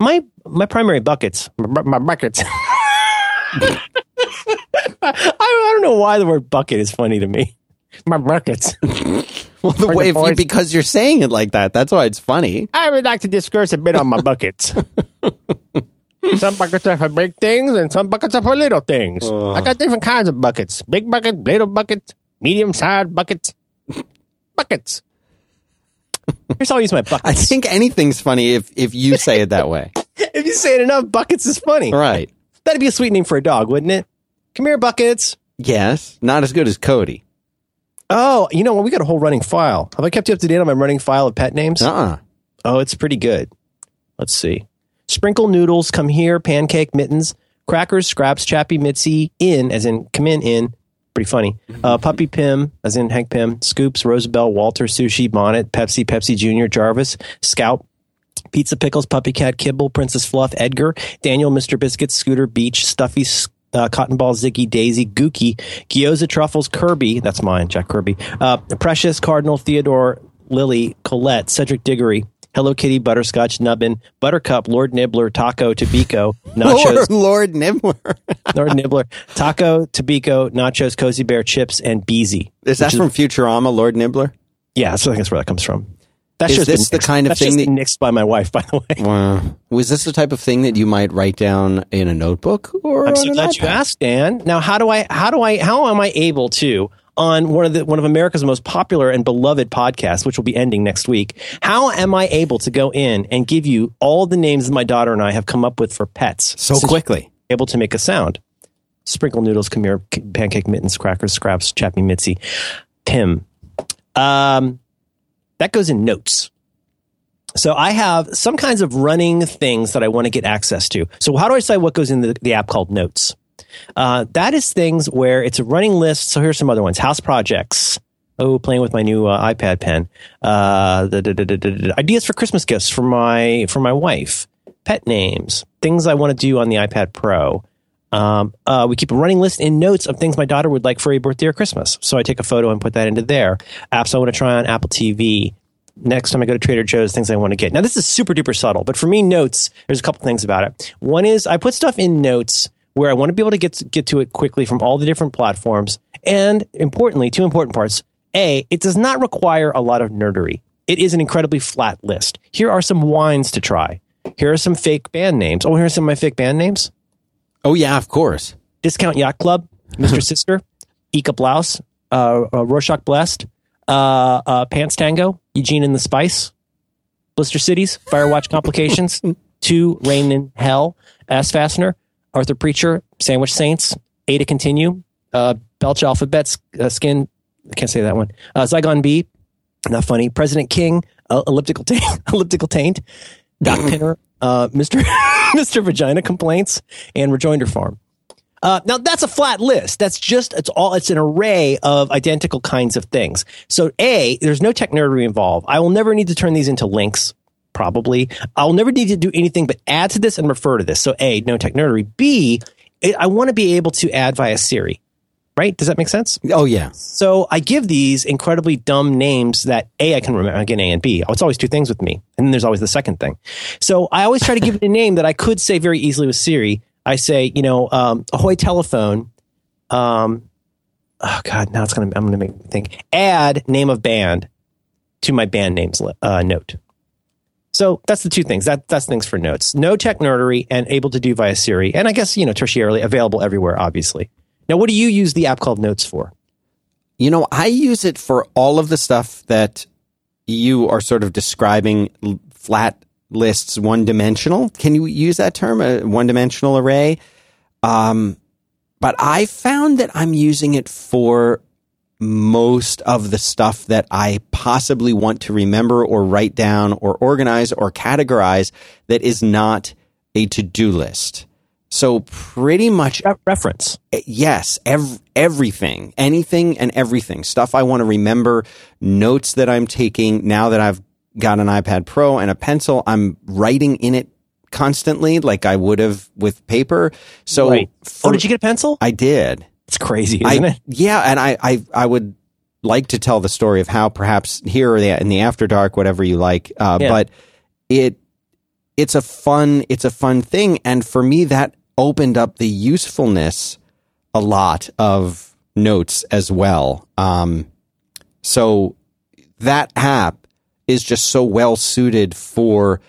My my primary buckets, my, my buckets. I, I don't know why the word bucket is funny to me. My buckets. Well, the way the if you, because you're saying it like that, that's why it's funny. I would like to discourse a bit on my buckets. some buckets are for big things and some buckets are for little things. I got different kinds of buckets. Big bucket, little bucket, medium sized buckets. Buckets. Here's how I use my buckets. I think anything's funny if if you say it that way. If you say it enough, buckets is funny. Right. That'd be a sweet name for a dog, wouldn't it? Come here, buckets. Yes. Not as good as Cody. Oh, you know what? We got a whole running file. Have I kept you up to date on my running file of pet names? Uh-uh. Oh, it's pretty good. Let's see. Sprinkle noodles, come here, pancake mittens, crackers, scraps, chappy mitzi, in, as in come in, in. Pretty funny. Uh, puppy Pim, as in Hank Pym, Scoops, Rosabelle, Walter, Sushi, Bonnet, Pepsi, Pepsi Jr., Jarvis, Scout, Pizza Pickles, Puppy Cat, Kibble, Princess Fluff, Edgar, Daniel, Mr. Biscuit, Scooter, Beach, Stuffy, uh, Cotton Ball, Ziggy, Daisy, Gookie, Gyoza, Truffles, Kirby, that's mine, Jack Kirby, uh, Precious, Cardinal, Theodore, Lily, Colette, Cedric Diggory, Hello Kitty, Butterscotch, Nubbin, Buttercup, Lord Nibbler, Taco, Tabico, Nachos, Lord, Lord Nibbler. Lord Nibbler, Taco, Tabico, Nachos, Cozy Bear, Chips, and Beezy. Is that from Futurama, Lord Nibbler? Yeah, so I think that's where that comes from. That's Is just this the kind of that's thing just that- nixed by my wife, by the way. Wow. Was this the type of thing that you might write down in a notebook or I'm so glad you iPad? asked, Dan. Now, how do I, how do I, how am I able to on one of the one of America's most popular and beloved podcasts, which will be ending next week? How am I able to go in and give you all the names that my daughter and I have come up with for pets So quickly. able to make a sound? Sprinkle noodles, come here, pancake mittens, crackers, scraps, chappy mitzi, Tim. Um, that goes in notes. So I have some kinds of running things that I want to get access to. So how do I decide what goes in the, the app called Notes? Uh, that is things where it's a running list. So here's some other ones: house projects. Oh, playing with my new uh, iPad pen. Uh, ideas for Christmas gifts for my for my wife. Pet names. Things I want to do on the iPad Pro. Um, uh, we keep a running list in notes of things my daughter would like for a birthday or Christmas. So I take a photo and put that into there. Apps I want to try on Apple TV. Next time I go to Trader Joe's, things I want to get. Now this is super duper subtle, but for me, notes. There's a couple things about it. One is I put stuff in notes where I want to be able to get get to it quickly from all the different platforms, and importantly, two important parts. A, it does not require a lot of nerdery. It is an incredibly flat list. Here are some wines to try. Here are some fake band names. Oh, here are some of my fake band names. Oh, yeah, of course. Discount Yacht Club, Mr. Sister, Ika Blouse, uh, uh, Rorschach Blessed, uh, uh, Pants Tango, Eugene and the Spice, Blister Cities, Firewatch Complications, Two Rain in Hell, Ass Fastener, Arthur Preacher, Sandwich Saints, A to Continue, uh, Belch Alphabets, uh, Skin, I can't say that one, uh, Zygon B, not funny, President King, uh, Elliptical, taint, elliptical Taint, Doc Pinner, uh, Mr. Mr. Vagina Complaints, and Rejoinder Farm. Uh, now that's a flat list. That's just it's all it's an array of identical kinds of things. So a there's no tech nerdery involved. I will never need to turn these into links. Probably I'll never need to do anything but add to this and refer to this. So a no tech nerdery. B I want to be able to add via Siri. Right? Does that make sense? Oh, yeah. So I give these incredibly dumb names that A, I can remember. Again, A and B. Oh, it's always two things with me. And then there's always the second thing. So I always try to give it a name that I could say very easily with Siri. I say, you know, um, Ahoy Telephone. Um, oh God, now it's going to, I'm going to make me think. Add name of band to my band names uh, note. So that's the two things. That that's things for notes. No tech nerdery and able to do via Siri. And I guess, you know, tertiarily available everywhere, obviously. Now, what do you use the app called Notes for? You know, I use it for all of the stuff that you are sort of describing flat lists one dimensional. Can you use that term? A one dimensional array? Um, but I found that I'm using it for most of the stuff that I possibly want to remember or write down or organize or categorize that is not a to do list. So pretty much reference. Yes, ev- everything, anything and everything. Stuff I want to remember, notes that I'm taking now that I've got an iPad Pro and a pencil, I'm writing in it constantly like I would have with paper. So right. for, Oh, did you get a pencil? I did. It's crazy, isn't I, it? Yeah, and I, I I would like to tell the story of how perhaps here or the, in the after dark, whatever you like. Uh, Yeah. But it it's a fun it's a fun thing, and for me that opened up the usefulness a lot of notes as well. Um, so that app is just so well suited for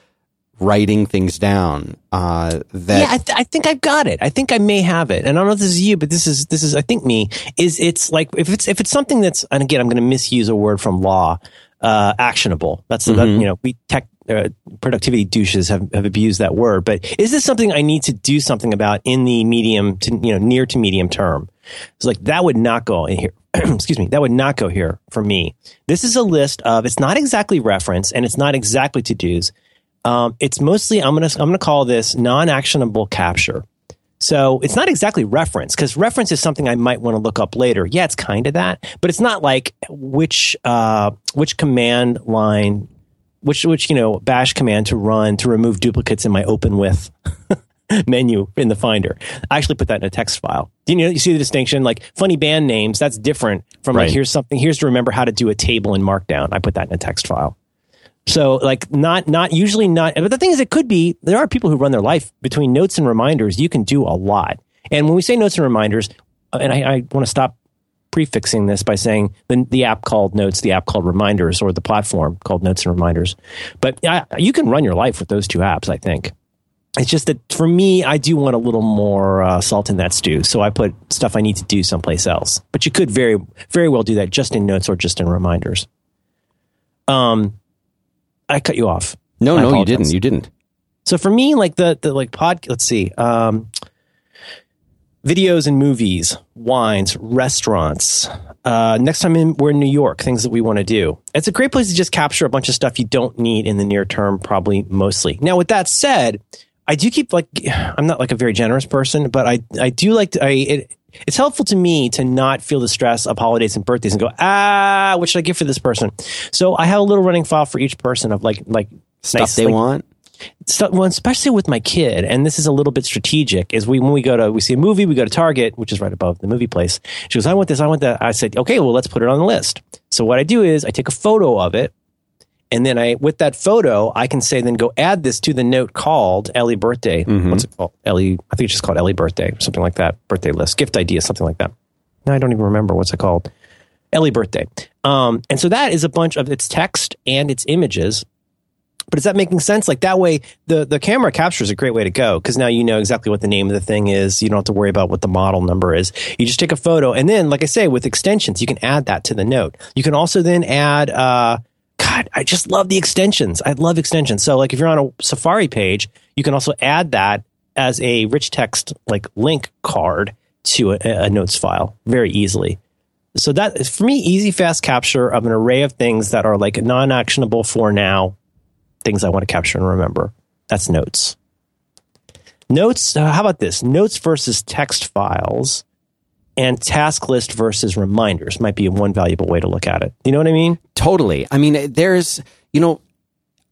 writing things down uh, that yeah, I, th- I think I've got it. I think I may have it, and I don't know if this is you, but this is this is I think me. Is it's like if it's if it's something that's and again I'm going to misuse a word from law, uh, actionable. That's the that, you know we tech uh, productivity douches have, have abused that word, but is this something I need to do something about in the medium to you know near to medium term? It's like that would not go in here. Excuse me, that would not go here for me. This is a list of. It's not exactly reference, and it's not exactly to dos. Um, it's mostly I'm gonna I'm gonna call this non-actionable capture. So it's not exactly reference because reference is something I might want to look up later. Yeah, it's kind of that, but it's not like which uh, which command line, which which you know bash command to run to remove duplicates in my open with menu in the Finder. I actually put that in a text file. Do you know you see the distinction? Like funny band names, that's different from Right. like here's something here's to remember how to do a table in Markdown. I put that in a text file. So like not not usually not but the thing is it could be there are people who run their life between notes and reminders you can do a lot. And when we say notes and reminders uh, and I, I want to stop prefixing this by saying the, the app called notes, the app called reminders or the platform called notes and reminders. But I, you can run your life with those two apps, I think. It's just that for me, I do want a little more uh, salt in that stew. So I put stuff I need to do someplace else. But you could very, very well do that just in notes or just in reminders. Um, I cut you off. no I no you didn't you didn't So for me, like the the like pod, let's see, um, videos and movies, wines, restaurants. Uh, next time in, we're in New York, things that we want to do. It's a great place to just capture a bunch of stuff you don't need in the near term, probably mostly. Now, with that said, I do keep like I'm not like a very generous person, but I I do like to, I it, it's helpful to me to not feel the stress of holidays and birthdays and go ah what should I give for this person. So I have a little running file for each person of like like stuff nice, they like, want stuff, well, especially with my kid, and this is a little bit strategic, is we when we go to we see a movie, we go to Target, which is right above the movie place. She goes, I want this, I want that. I said, okay, well, let's put it on the list. So what I do is I take a photo of it, and then I with that photo, I can say then go add this to the note called Ellie birthday. What's it called? Ellie, I think it's just called Ellie birthday, something like that. Birthday list, gift idea, something like that. No, I don't even remember what's it called. Ellie birthday. Um, and so that is a bunch of it's text and it's images. But is that making sense? Like that way, the, the camera capture is a great way to go because now you know exactly what the name of the thing is. You don't have to worry about what the model number is. You just take a photo. And then, like I say, with extensions, you can add that to the note. You can also then add, uh, God, I just love the extensions. I love extensions. So, like if you're on a Safari page, you can also add that as a rich text, like link card to a, a notes file very easily. So that for me, easy, fast capture of an array of things that are like non-actionable for now, things I want to capture and remember. That's notes. Notes. Uh, how about this? Notes versus text files, and task list versus reminders might be one valuable way to look at it. You know what I mean? Totally. I mean, there's, you know,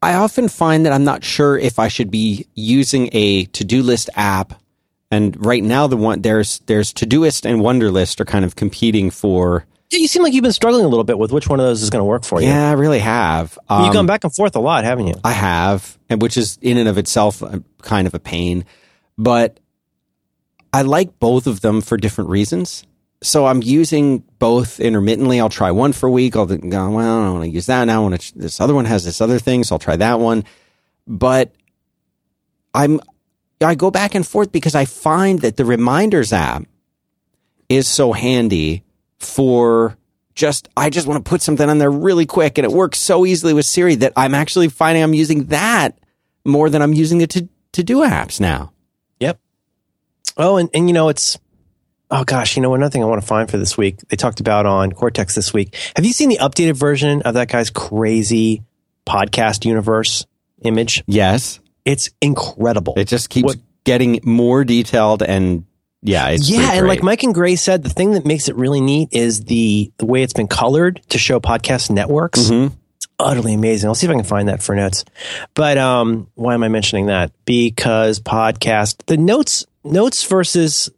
I often find that I'm not sure if I should be using a to-do list app. And right now, the one there's there's Todoist and Wunderlist are kind of competing for. Yeah, You seem like you've been struggling a little bit with which one of those is going to work for you. Yeah, I really have. Um, You've gone back and forth a lot, haven't you? I have, and which is in and of itself uh, kind of a pain. But I like both of them for different reasons. So I'm using both intermittently. I'll try one for a week. I'll go, oh, well, I don't want to use that now. I want to, this other one has this other thing, so I'll try that one. But I'm, I go back and forth because I find that the reminders app is so handy for just I just want to put something on there really quick and it works so easily with Siri that I'm actually finding I'm using that more than I'm using it to to do apps now. Oh, and, and you know, it's, oh gosh, you know, another thing I want to find for this week, they talked about on Cortex this week. Have you seen the updated version of that guy's crazy podcast universe image? Yes, It's incredible. it just keeps What- getting more detailed and yeah, it's yeah, and like. Myke and Grey said, the thing that makes it really neat is the the way it's been colored to show podcast networks. Mhm. It's utterly amazing. I'll see if I can find that for notes. But um, why am I mentioning that? Because podcast the notes notes versus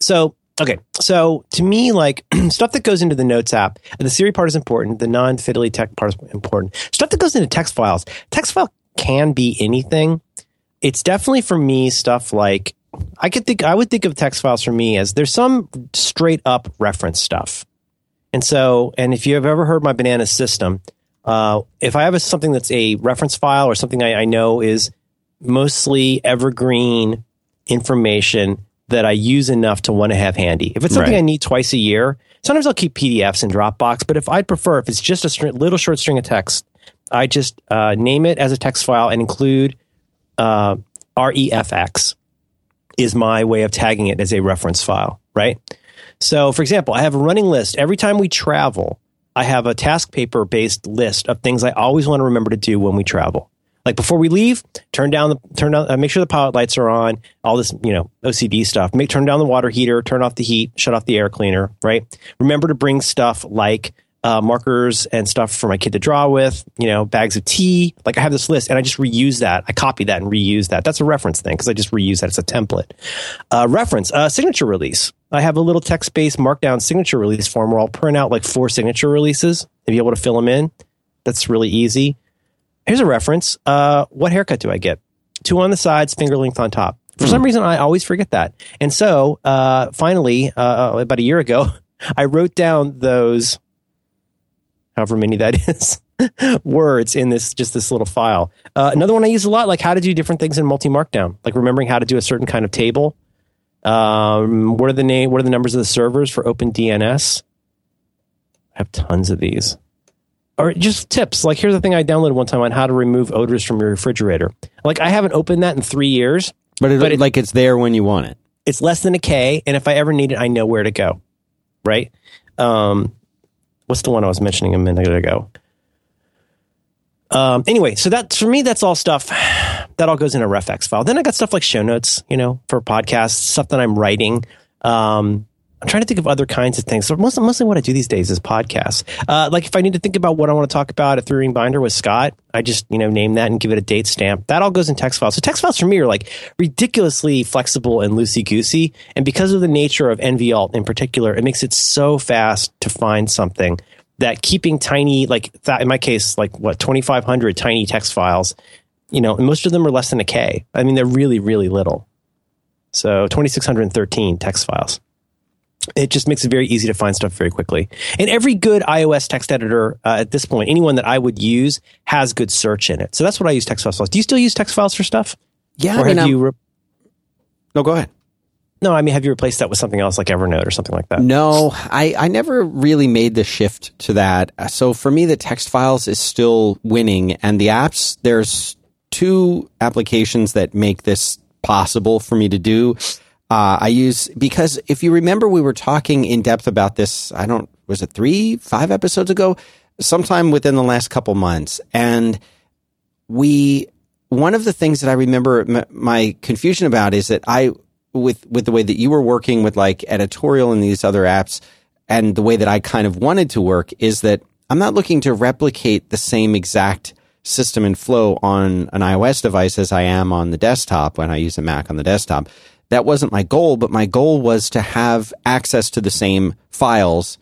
so okay. So to me, like stuff that goes into the notes app, the Siri part is important. The non fiddly tech part is important. Stuff that goes into text files. Text file can be anything. It's definitely for me stuff like I could think I would think of text files for me as there's some straight up reference stuff. And so, and if you have ever heard my banana system, uh, if I have a, something that's a reference file or something I, I know is mostly evergreen information that I use enough to want to have handy. If it's something Right. I need twice a year, sometimes I'll keep PDFs in Dropbox. But if I'd prefer, if it's just a string, little short string of text, I just uh, name it as a text file and include uh, REFX is my way of tagging it as a reference file, right? So, for example, I have a running list. Every time we travel, I have a TaskPaper based list of things I always want to remember to do when we travel. Like before we leave, turn down the turn down, uh, make sure the pilot lights are on. All this, you know, OCD stuff. Make turn down the water heater, turn off the heat, shut off the air cleaner. Right. Remember to bring stuff like uh, markers and stuff for my kid to draw with. You know, bags of tea. Like I have this list, and I just reuse that. I copy that and reuse that. That's a reference thing because I just reuse that. It's a template. Uh, reference uh, signature release. I have a little text based markdown signature release form where I'll print out like four signature releases and be able to fill them in. That's really easy. Here's a reference. Uh, what haircut do I get? Two on the sides, finger length on top. For some reason, I always forget that. And so, uh, finally, uh, about a year ago, I wrote down those, however many that is, words in this just this little file. Uh, another one I use a lot, like how to do different things in MultiMarkdown, like remembering how to do a certain kind of table. Um, what are the name? What are the numbers of the servers for OpenDNS? I have tons of these or just tips. Like here's the thing I downloaded one time on how to remove odors from your refrigerator. Like I haven't opened that in three years. but, it, but it- like it's there when you want it. It's less than a K, and if I ever need it, I know where to go. Right? Um, what's the one I was mentioning a minute ago? Um, anyway, so that's for me. That's all stuff that all goes in a refx file. Then I got stuff like show notes, you know, for podcasts, stuff that I'm writing. Um, I'm trying to think of other kinds of things. So mostly, mostly what I do these days is podcasts. Uh, like if I need to think about what I want to talk about at Three Ring Binder with Scott, I just you know name that and give it a date stamp. That all goes in text files. So text files for me are like ridiculously flexible and loosey goosey. And because of the nature of NVAlt in particular, it makes it so fast to find something that keeping tiny like that in my case like what 2500 tiny text files you know and most of them are less than a k i mean they're really really little so 2613 text files it just makes it very easy to find stuff very quickly and every good ios text editor uh, at this point anyone that i would use has good search in it so that's what i use text files for. do you still use text files for stuff Yeah, or I mean, have I'm- you re- no, go ahead. no i mean have you replaced that with something else like evernote or something like that No, I, I never really made the shift to that. So for me, the text files is still winning, and the apps. There's two applications that make this possible for me to do. Uh, I use because if you remember, we were talking in depth about this. I don't was it three, five episodes ago, sometime within the last couple months, and we one of the things that I remember m- my confusion about is that I with with the way that you were working with like editorial and these other apps and the way that I kind of wanted to work is that I'm not looking to replicate the same exact system and flow on an iOS device as I am on the desktop when I use a Mac on the desktop. That wasn't my goal, but my goal was to have access to the same files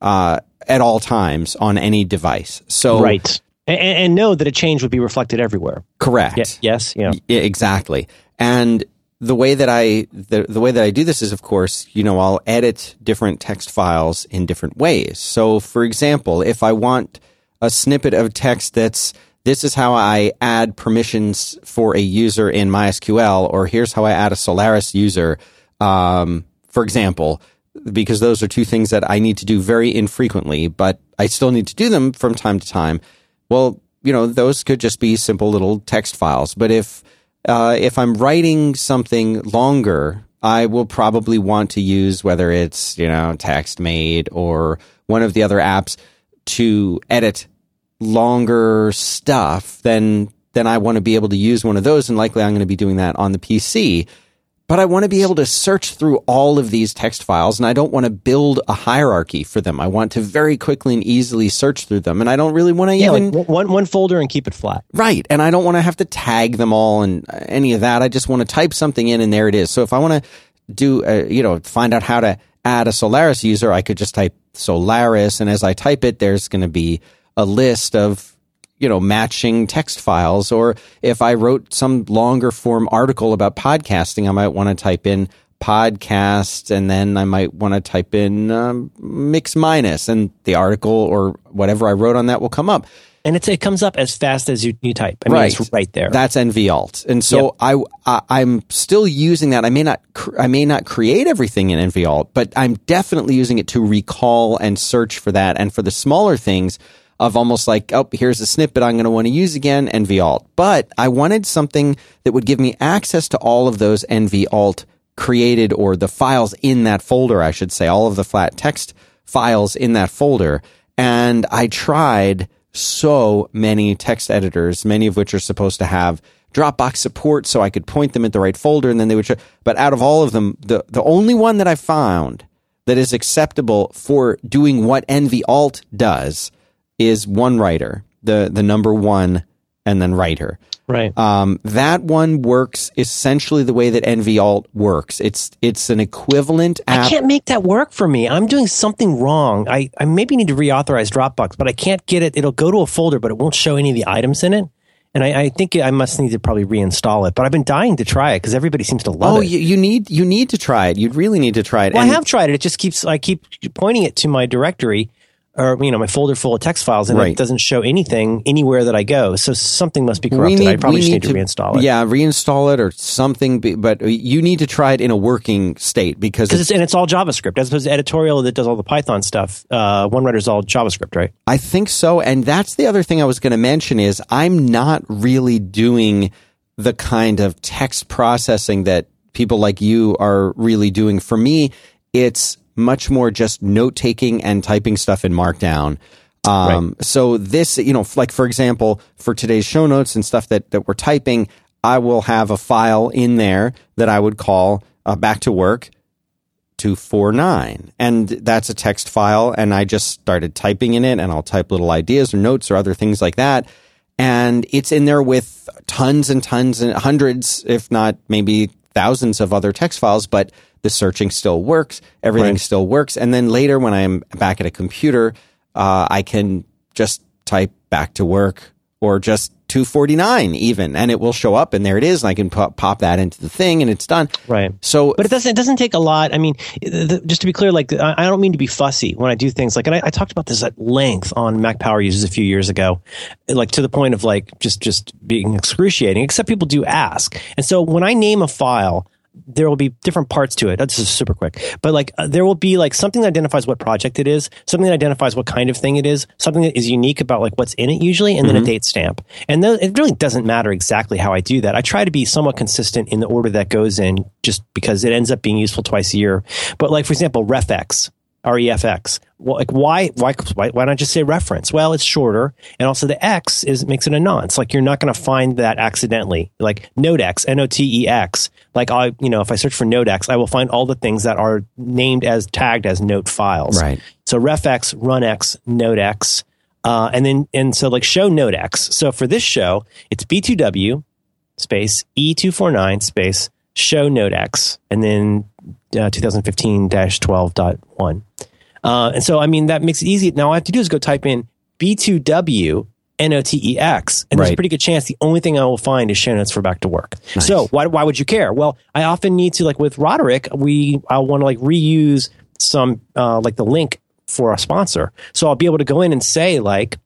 uh, at all times on any device. So right and, and know that a change would be reflected everywhere correct. Ye- yes yeah Yeah, exactly. And the way that I the, the way that I do this is of course, you know, I'll edit different text files in different ways. So for example, if I want a snippet of text that's this is how I add permissions for a user in MySQL, or here's how I add a Solaris user, um, for example, because those are two things that I need to do very infrequently, but I still need to do them from time to time. Well, you know, those could just be simple little text files. But if uh, if I'm writing something longer, I will probably want to use whether it's you know TextMate or one of the other apps to edit longer stuff. Then then I want to be able to use one of those, and likely I'm going to be doing that on the PC but I want to be able to search through all of these text files and I don't want to build a hierarchy for them. I want to very quickly and easily search through them and I don't really want to yeah, even like one one folder and keep it flat. Right. And I don't want to have to tag them all and any of that. I just want to type something in and there it is. So if I want to do uh, you know find out how to add a Solaris user, I could just type Solaris and as I type it there's going to be a list of you know, matching text files. Or if I wrote some longer form article about podcasting, I might want to type in podcast and then I might want to type in um, mix minus and the article or whatever I wrote on that will come up. And it's, it comes up as fast as you, you type. I mean, right. it's right there. That's NV Alt. And so yep. I, I, am still using that. I may not, cr- I may not create everything in NV Alt, but I'm definitely using it to recall and search for that. And for the smaller things, of almost like, oh, here's a snippet I'm going to want to use again, NV Alt. But I wanted something that would give me access to all of those NV Alt created or the files in that folder, I should say, all of the flat text files in that folder. And I tried so many text editors, many of which are supposed to have Dropbox support so I could point them at the right folder and then they would show. But out of all of them, the, the only one that I found that is acceptable for doing what NV Alt does is one writer, the the number one, and then writer. Right. Um, that one works essentially the way that NV Alt works. It's it's an equivalent app. I can't make that work for me. I'm doing something wrong. I, I maybe need to reauthorize Dropbox, but I can't get it. It'll go to a folder, but it won't show any of the items in it. And I, I think I must need to probably reinstall it. But I've been dying to try it because everybody seems to love oh, it. Oh, you, you, need you need to try it. You really need to try it. Well, and I have tried it. It just keeps I keep pointing it to my directory or you know my folder full of text files and right. it doesn't show anything anywhere that I go. So something must be corrupted. Need, I probably need, need to, to, reinstall it. Yeah, reinstall it or something. But you need to try it in a working state because it's, it's, and it's all JavaScript as opposed to editorial that does all the Python stuff. Uh, OneWriter's all JavaScript, right? I think so. And that's the other thing I was going to mention is I'm not really doing the kind of text processing that people like you are really doing. For me, it's much more just note taking and typing stuff in Markdown. Um, right. So this, you know, like for example, for today's show notes and stuff that, that we're typing, I will have a file in there that I would call uh, back to work 249. And that's a text file. And I just started typing in it and I'll type little ideas or notes or other things like that. And it's in there with tons and tons and hundreds, if not maybe thousands of other text files, but the searching still works, everything right. still works. And then later, when I'm back at a computer, uh, I can just type back to work or just 249 even and it will show up and there it is and I can pop, pop that into the thing and it's done. Right. So But it doesn't it doesn't take a lot. I mean the, just to be clear like I, don't mean to be fussy when I do things like and I, I, talked about this at length on Mac Power Users a few years ago like to the point of like just just being excruciating except people do ask. And so when I name a file there will be different parts to it. This is super quick, but like uh, there will be like something that identifies what project it is, something that identifies what kind of thing it is, something that is unique about like what's in it usually, and mm-hmm. then a mm-hmm. date stamp. And th- it really doesn't matter exactly how I do that. I try to be somewhat consistent in the order that goes in, just because it ends up being useful twice a year. But like for example, refx, refx. Well, like why, why, why, why not just say reference? Well, it's shorter. And also the X is, makes it a nonce. Like you're not going to find that accidentally. Like Notex, N-O-T-E-X. Like I, you know, if I search for Notex, I will find all the things that are named as tagged as note files. Right. So refx, runx, notex. Uh, and then, and so like show notex. So for this show, it's B2W space E249 space show notex and then uh, 2015-12.1. Uh, and so, I mean, that makes it easy. Now, all I have to do is go type in B2W N-O-T-E-X. And right. there's a pretty good chance the only thing I will find is show notes for back to work. Nice. So why, why would you care? Well, I often need to, like with Roderick, we, I want to like reuse some, uh, like the link for a sponsor. So I'll be able to go in and say like,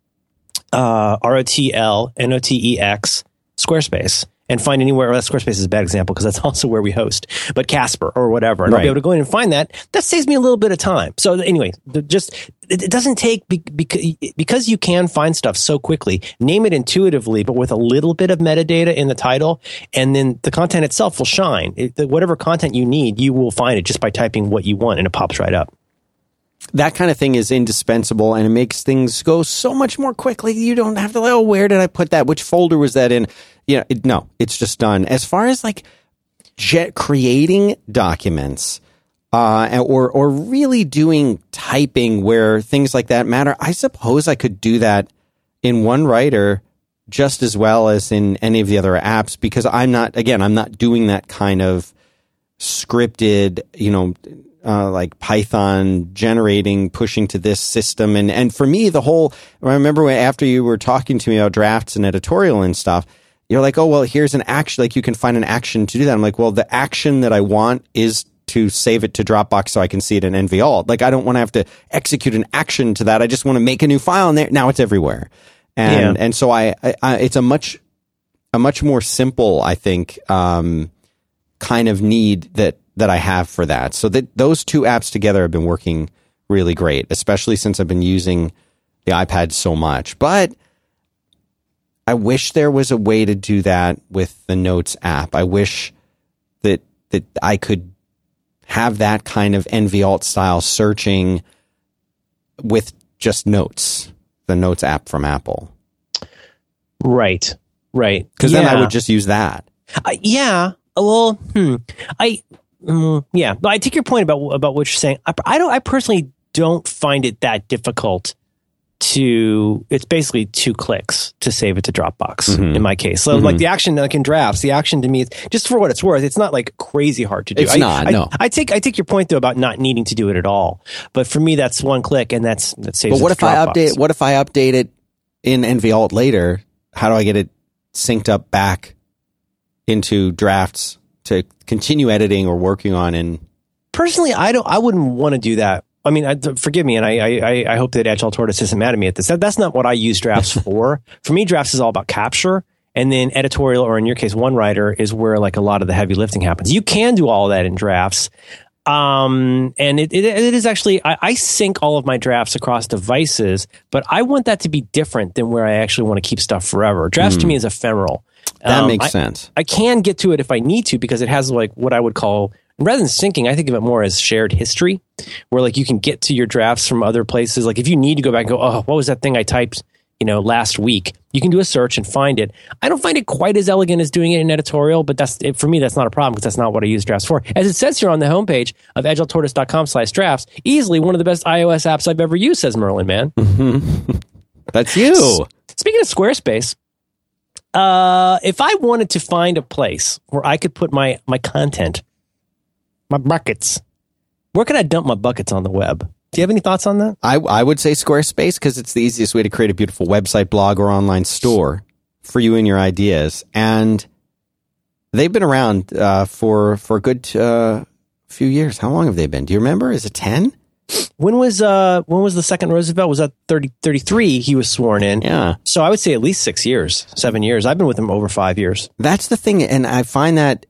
uh, R-O-T-L, N-O-T-E-X, Squarespace and find anywhere. Well, Squarespace is a bad example because that's also where we host, but Casper or whatever, and I'll be able to go in and find that. That saves me a little bit of time. So anyway, just it, doesn't take because because you can find stuff so quickly. Name it intuitively, but with a little bit of metadata in the title, and then the content itself will shine. It, whatever content you need, you will find it just by typing what you want, and it pops right up. That kind of thing is indispensable and it makes things go so much more quickly. You don't have to, like, oh, where did I put that? Which folder was that in? You know, it, no, it's just done. As far as like jet creating documents, uh, or, or really doing typing where things like that matter, I suppose I could do that in one writer just as well as in any of the other apps because I'm not, again, I'm not doing that kind of scripted, you know, uh, like Python generating, pushing to this system. And, and for me, the whole, I remember when, after you were talking to me about drafts and editorial and stuff, you're like, oh, well, here's an action. Like you can find an action to do that. I'm like, well, the action that I want is to save it to Dropbox so I can see it in NVAlt. Like I don't want to have to execute an action to that. I just want to make a new file and there, now it's everywhere. And, Yeah. and so I, I, I, it's a much, a much more simple, I think, um, kind of need that that I have for that. So that those two apps together have been working really great, especially since I've been using the iPad so much. But I wish there was a way to do that with the Notes app. I wish that that I could have that kind of NVAlt style searching with just Notes, the Notes app from Apple. Right, right. Because then I would just use that. Uh, yeah. Well, hmm. I, mm, yeah, but I take your point about about what you're saying. I, I don't. I personally don't find it that difficult to. It's basically two clicks to save it to Dropbox Mhm. in my case. So, like the action, like in drafts, the action to me, is just for what it's worth, it's not like crazy hard to do. It's I, not, I, no. I take I take your point though about not needing to do it at all. But for me, that's one click, and that's that saves. But what if I update? What if I update it in NVAlt later? How do I get it synced up back into drafts to continue editing or working on? And personally, I don't. I wouldn't want to do that. I mean, I, forgive me, and I, I, I hope that Agile Tortoise isn't mad at me at this. That, that's not what I use drafts for. for me, drafts is all about capture, and then editorial, or in your case, one writer, is where like a lot of the heavy lifting happens. You can do all that in drafts, um, and it, it, it is actually I, I sync all of my drafts across devices, but I want that to be different than where I actually want to keep stuff forever. Drafts to me is ephemeral. That Um, makes I- sense. I can get to it if I need to because it has like what I would call rather than syncing, I think of it more as shared history, where like you can get to your drafts from other places. Like if you need to go back and go, oh, what was that thing I typed, you know, last week? You can do a search and find it. I don't find it quite as elegant as doing it in editorial, but that's it, for me. That's not a problem because that's not what I use drafts for. As it says here on the homepage of agiletortoise.com/drafts, easily one of the best iOS apps I've ever used, says Merlin. Mann. That's you. Speaking of Squarespace, uh, if I wanted to find a place where I could put my my content, my buckets, where could I dump my buckets on the web? Do you have any thoughts on that? I, I would say Squarespace because it's the easiest way to create a beautiful website, blog, or online store for you and your ideas. And they've been around uh, for for a good uh, few years. How long have they been? Do you remember? Is it ten? When was uh when was the second Roosevelt? Was that 30, 33 He was sworn in. Yeah, So I would say at least six years, seven years. I've been with him over five years. that's the thing, and I find that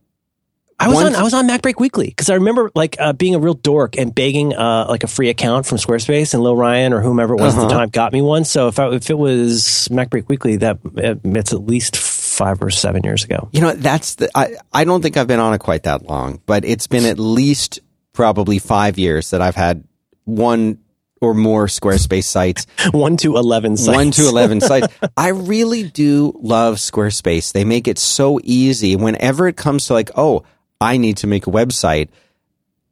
I was on I was on MacBreak Weekly because I remember like uh, being a real dork and begging uh, like a free account from Squarespace and Lil Ryan or whomever it was at the Uh-huh. time got me one. So if I, if it was MacBreak Weekly, that it's at least five or seven years ago. you know that's the. I I don't think I've been on it quite that long, but it's been at least probably five years that I've had one or more Squarespace sites One to eleven sites. one to 11 sites. I really do love Squarespace. They make it so easy. Whenever it comes to like, oh, I need to make a website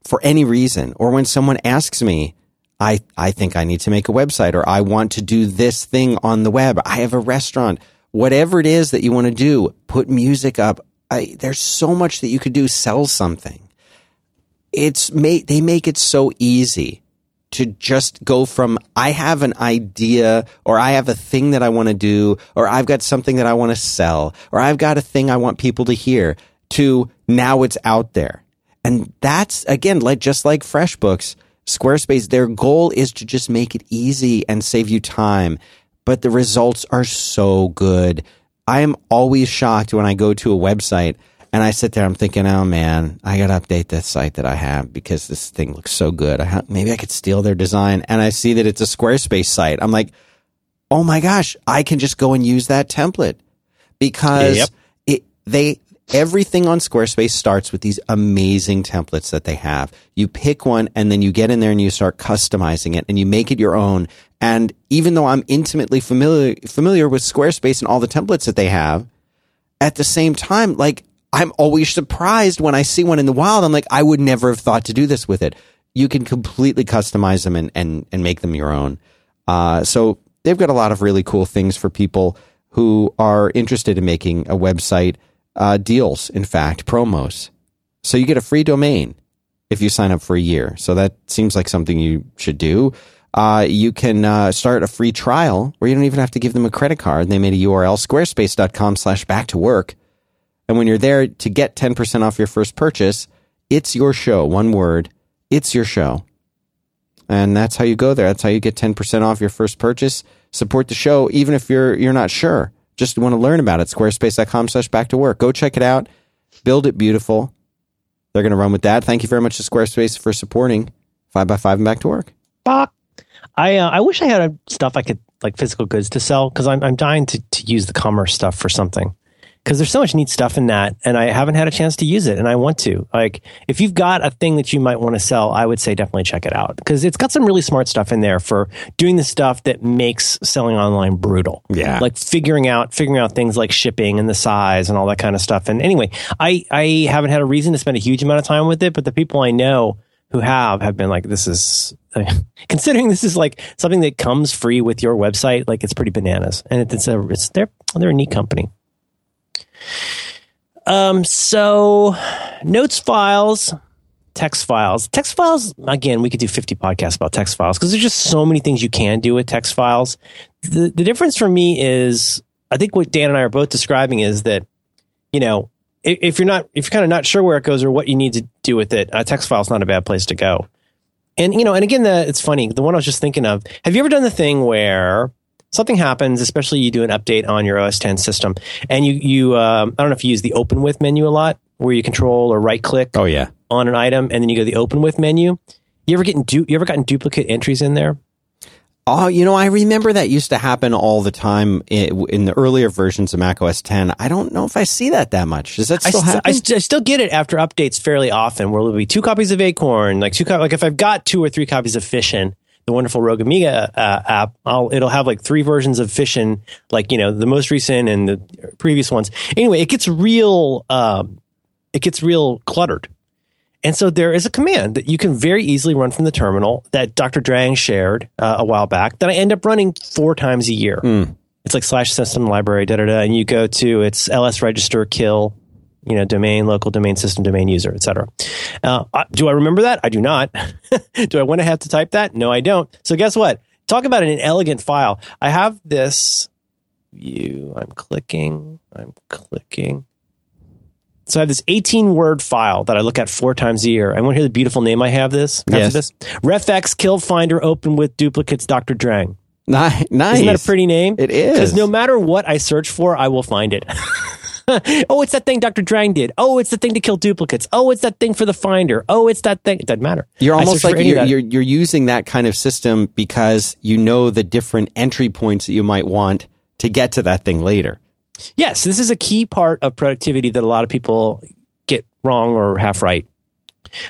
for any reason, or when someone asks me, I, I think I need to make a website, or I want to do this thing on the web. I have a restaurant. Whatever it is that you want to do, put music up. I, there's so much that you could do. Sell something. It's made, they make it so easy to just go from I have an idea or I have a thing that I want to do or I've got something that I want to sell or I've got a thing I want people to hear to now it's out there. And that's again like just like FreshBooks, Squarespace their goal is to just make it easy and save you time, but the results are so good. I am always shocked when I go to a website and I sit there. I'm thinking, oh man, I got to update this site that I have because this thing looks so good. I ha- maybe I could steal their design, and I see that it's a Squarespace site. I'm like, oh my gosh, I can just go and use that template because Yep. it they everything on Squarespace starts with these amazing templates that they have. You pick one and then you get in there and you start customizing it and you make it your own. And even though I'm intimately familiar familiar with Squarespace and all the templates that they have, at the same time, like I'm always surprised when I see one in the wild. I'm like, I would never have thought to do this with it. You can completely customize them and and, and make them your own. Uh, so they've got a lot of really cool things for people who are interested in making a website uh, deals. In fact, promos. So you get a free domain if you sign up for a year. So that seems like something you should do. Uh, you can uh, start a free trial where you don't even have to give them a credit card. They made a URL, squarespace.com slash back to work. And when you're there to get 10% off your first purchase, it's your show. One word. It's your show. And that's how you go there. That's how you get 10% off your first purchase. Support the show, even if you're, you're not sure. Just want to learn about it. Squarespace.com slash back to work. Go check it out. Build it beautiful. They're going to run with that. Thank you very much to Squarespace for supporting 5x5 and back to work. I uh, I wish I had stuff I could like physical goods to sell because I'm I'm dying to to use the commerce stuff for something because there's so much neat stuff in that and I haven't had a chance to use it and I want to. Like if you've got a thing that you might want to sell, I would say definitely check it out because it's got some really smart stuff in there for doing the stuff that makes selling online brutal. Yeah. Like figuring out figuring out things like shipping and the size and all that kind of stuff. And anyway, I I haven't had a reason to spend a huge amount of time with it, but the people I know who have have been like this is considering this is like something that comes free with your website like it's pretty bananas and it's a it's they're they're a neat company um so notes files text files text files again we could do 50 podcasts about text files because there's just so many things you can do with text files the, the difference for me is i think what dan and i are both describing is that you know if, if you're not if you're kind of not sure where it goes or what you need to do with it a text file is not a bad place to go and you know, and again, the, it's funny. The one I was just thinking of. Have you ever done the thing where something happens, especially you do an update on your OS 10 system, and you you um, I don't know if you use the Open with menu a lot, where you control or right click Oh, yeah. on an item, and then you go to the Open with menu. You ever getting du- you ever gotten duplicate entries in there? Oh, you know, I remember that used to happen all the time in the earlier versions of Mac OS 10. I don't know if I see that that much. Does that I, still st- happen? I, st- I still get it after updates fairly often, where there'll be two copies of Acorn, like two co- like if I've got two or three copies of Fission, the wonderful Rogue Amiga uh, app, I'll it'll have like three versions of Fission, like you know the most recent and the previous ones. Anyway, it gets real, um, it gets real cluttered. And so there is a command that you can very easily run from the terminal that Dr. Drang shared uh, a while back that I end up running four times a year. It's like slash system library, da da da, and you go to it's ls register kill, you know, domain, local domain system, domain user, etc. Uh, uh, do I remember that? I do not. do I want to have to type that? No, I don't. So guess what? Talk about an elegant file. I have this view. I'm clicking. I'm clicking. So I have this 18 word file that I look at four times a year. I want to hear the beautiful name I have this. Yes. this? Refx kill finder open with duplicates Dr. Drang. Ni- nice. Isn't that a pretty name? It is. Because no matter what I search for, I will find it. oh, it's that thing Dr. Drang did. Oh, it's the thing to kill duplicates. Oh, it's that thing for the finder. Oh, it's that thing. It doesn't matter. You're almost like you're, you're you're using that kind of system because you know the different entry points that you might want to get to that thing later. Yes, this is a key part of productivity that a lot of people get wrong or half right.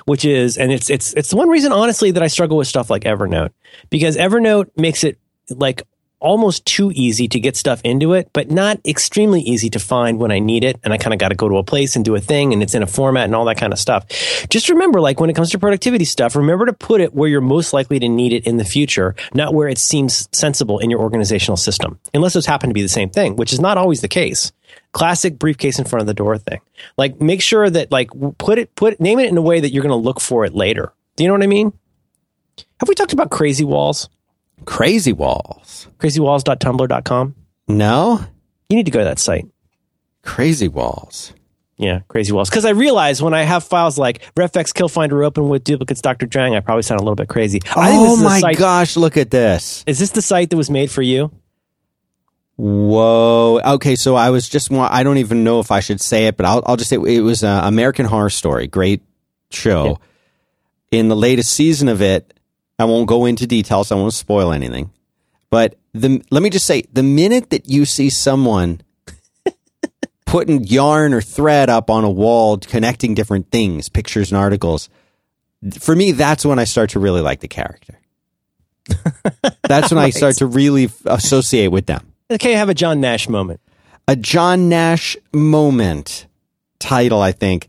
Which is, and it's it's it's the one reason, honestly, that I struggle with stuff like Evernote because Evernote makes it like almost too easy to get stuff into it, but not extremely easy to find when I need it. And I kind of got to go to a place and do a thing, and it's in a format and all that kind of stuff. Just remember, like when it comes to productivity stuff, remember to put it where you're most likely to need it in the future, not where it seems sensible in your organizational system, unless those happen to be the same thing, which is not always the case classic briefcase in front of the door thing. Like make sure that like put it put name it in a way that you're going to look for it later. Do you know what I mean? Have we talked about crazy walls? Crazy walls. Crazywalls.tumblr.com. No, You need to go to that site. crazy walls. Yeah, crazy walls. Because I realize when I have files like refx kill finder open with duplicates Dr. Drang, I probably sound a little bit crazy. Oh my site- gosh! Look at this. Is this the site that was made for you? Whoa. Okay, so I was just, I don't even know if I should say it, but I'll I'll just say it was uh, American Horror Story, great show. In the latest season of it, I won't go into details. I won't spoil anything. But the let me just say, the minute that you see someone putting yarn or thread up on a wall, connecting different things, pictures and articles, for me, that's when I start to really like the character. That's when I start to really associate with them Okay, have a John Nash moment. a John Nash moment title, I think.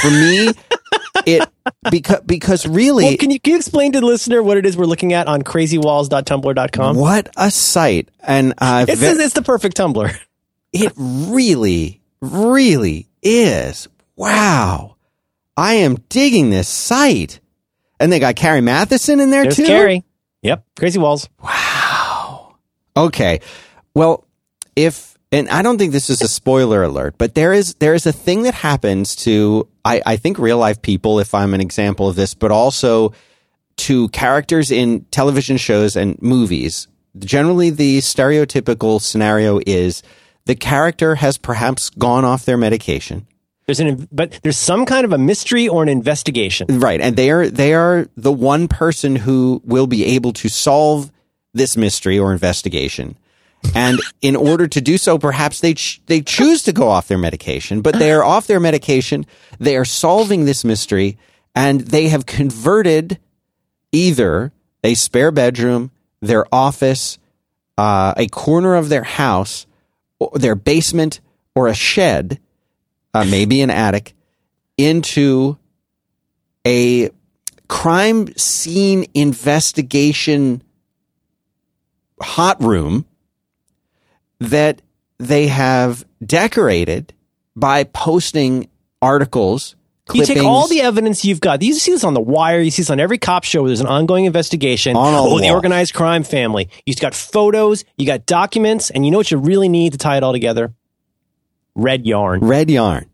For me, it because because really Well, can you, can you explain to the listener what it is we're looking at on crazywalls.tumblr.com? what a site And uh It's, ve- it's the perfect Tumblr. it really, really is. Wow. I am digging this site. And they got Carrie Mathison in there There's too. Carrie. Yep, Crazy Walls. Wow. Okay. Well, if and I don't think this is a spoiler alert, but there is there is a thing that happens to I, I think real life people, if I'm an example of this, but also to characters in television shows and movies. Generally the stereotypical scenario is the character has perhaps gone off their medication. There's an but there's some kind of a mystery or an investigation. Right. And they are they are the one person who will be able to solve this mystery or investigation. And in order to do so, perhaps they ch- they choose to go off their medication, but they are off their medication. They are solving this mystery, and they have converted either a spare bedroom, their office, uh, a corner of their house, their basement, or a shed, uh, maybe an attic, into a crime scene investigation hot room that they have decorated by posting articles. You take all the evidence you've got. You see this on The Wire. You see this on every cop show where there's an ongoing investigation. On oh, the the organized crime family. You've got photos. You got documents. And you know what you really need to tie it all together? Red yarn. red yarn.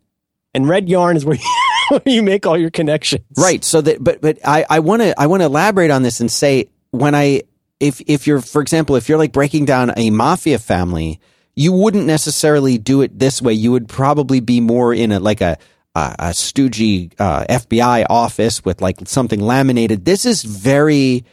And red yarn is where you, where you make all your connections. Right. So that, but, but I, I want to, I want to elaborate on this and say when I, if, if you're, for example, if you're like breaking down a mafia family, you wouldn't necessarily do it this way. You would probably be more in a, like a, a, a stoogey, uh, FBI office with like something laminated. This is very,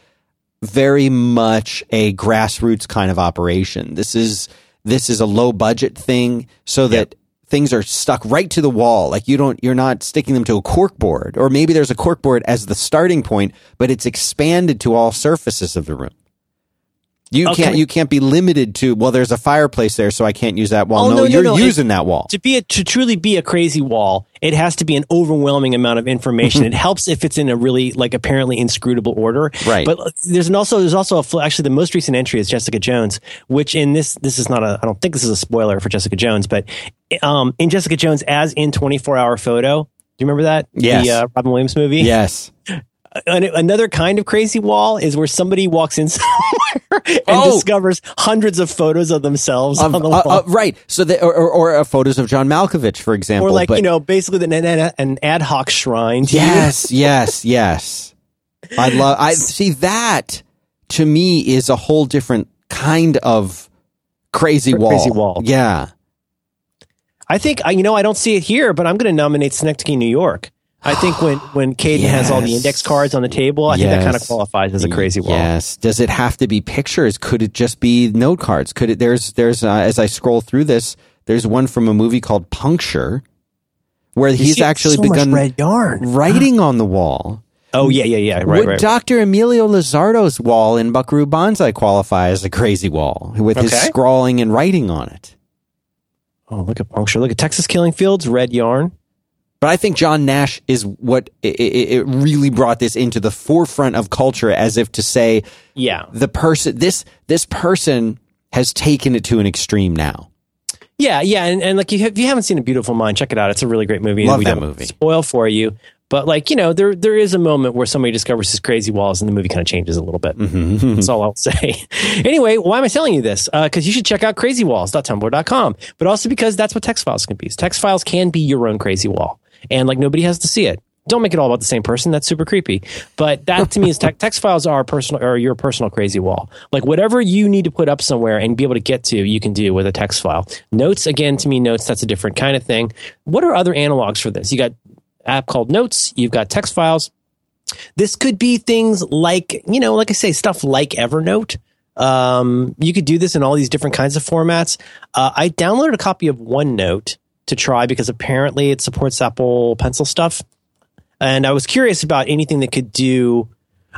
very much a grassroots kind of operation. This is, this is a low budget thing so that things are stuck right to the wall. Like you don't, you're not sticking them to a cork board or maybe there's a cork board as the starting point, but it's expanded to all surfaces of the room. You Okay. can't, you can't be limited to, well, there's a fireplace there, so I can't use that wall. Oh, no, no, you're no. using that wall. To be a, to truly be a crazy wall, it has to be an overwhelming amount of information. it helps if it's in a really like apparently inscrutable order. Right. But there's an also there's also a actually the most recent entry is Jessica Jones, which in this this is not a I don't think this is a spoiler for Jessica Jones, but um in Jessica Jones as in 24 hour photo. Do you remember that? Yes. The uh, Robin Williams movie. Yes. An- another kind of crazy wall is where somebody walks in somewhere and Oh. discovers hundreds of photos of themselves Of- on the uh, wall. uh, right. So, the, or, or, or uh, photos of John Malkovich, for example. or like but- you know basically an, an, ad hoc shrine. Yes, yes, yes. I love. I see that. To me, is a whole different kind of crazy wall. Crazy wall. Yeah. I think I you know I don't see it here, but I'm going to nominate Synecdoche, New York. I think when when Caden has all the index cards on the table, I think that kind of qualifies as a crazy wall. Yes. Does it have to be pictures? Could it just be note cards? Could it? There's there's uh, as I scroll through this, there's one from a movie called Puncture, where You he's see actually so begun red yarn. writing on the wall. Oh yeah, yeah, yeah. Right, Would right. Dr. Emilio Lizardo's wall in Buckaroo Banzai qualify as a crazy wall with his scrawling and writing on it? oh, look at puncture. Look at Texas Killing Fields, red yarn. But I think John Nash is what it, it, really brought this into the forefront of culture, as if to say Yeah, the person this this person has taken it to an extreme now. yeah, yeah. And, and like you, if you haven't seen A Beautiful Mind, check it out. It's a really great movie. Love we that don't movie. Spoil for you. But like you know, there there is a moment where somebody discovers his crazy walls, and the movie kind of changes a little bit. Mm-hmm. That's all I'll say. anyway, why am I telling you this? Because you should check out crazywalls.tumblr.com, but also because that's what text files can be. Text files can be your own crazy wall, and like nobody has to see it. Don't make it all about the same person. That's super creepy. But that to me is te- text files are personal or your personal crazy wall. Like whatever you need to put up somewhere and be able to get to, you can do with a text file. Notes again to me, notes that's a different kind of thing. What are other analogs for this? You got app called Notes. You've got text files. This could be things like you know, like I say, stuff like Evernote. Um, you could do this in all these different kinds of formats. Uh, I downloaded a copy of OneNote to try because apparently it supports Apple Pencil stuff. And I was curious about anything that could do.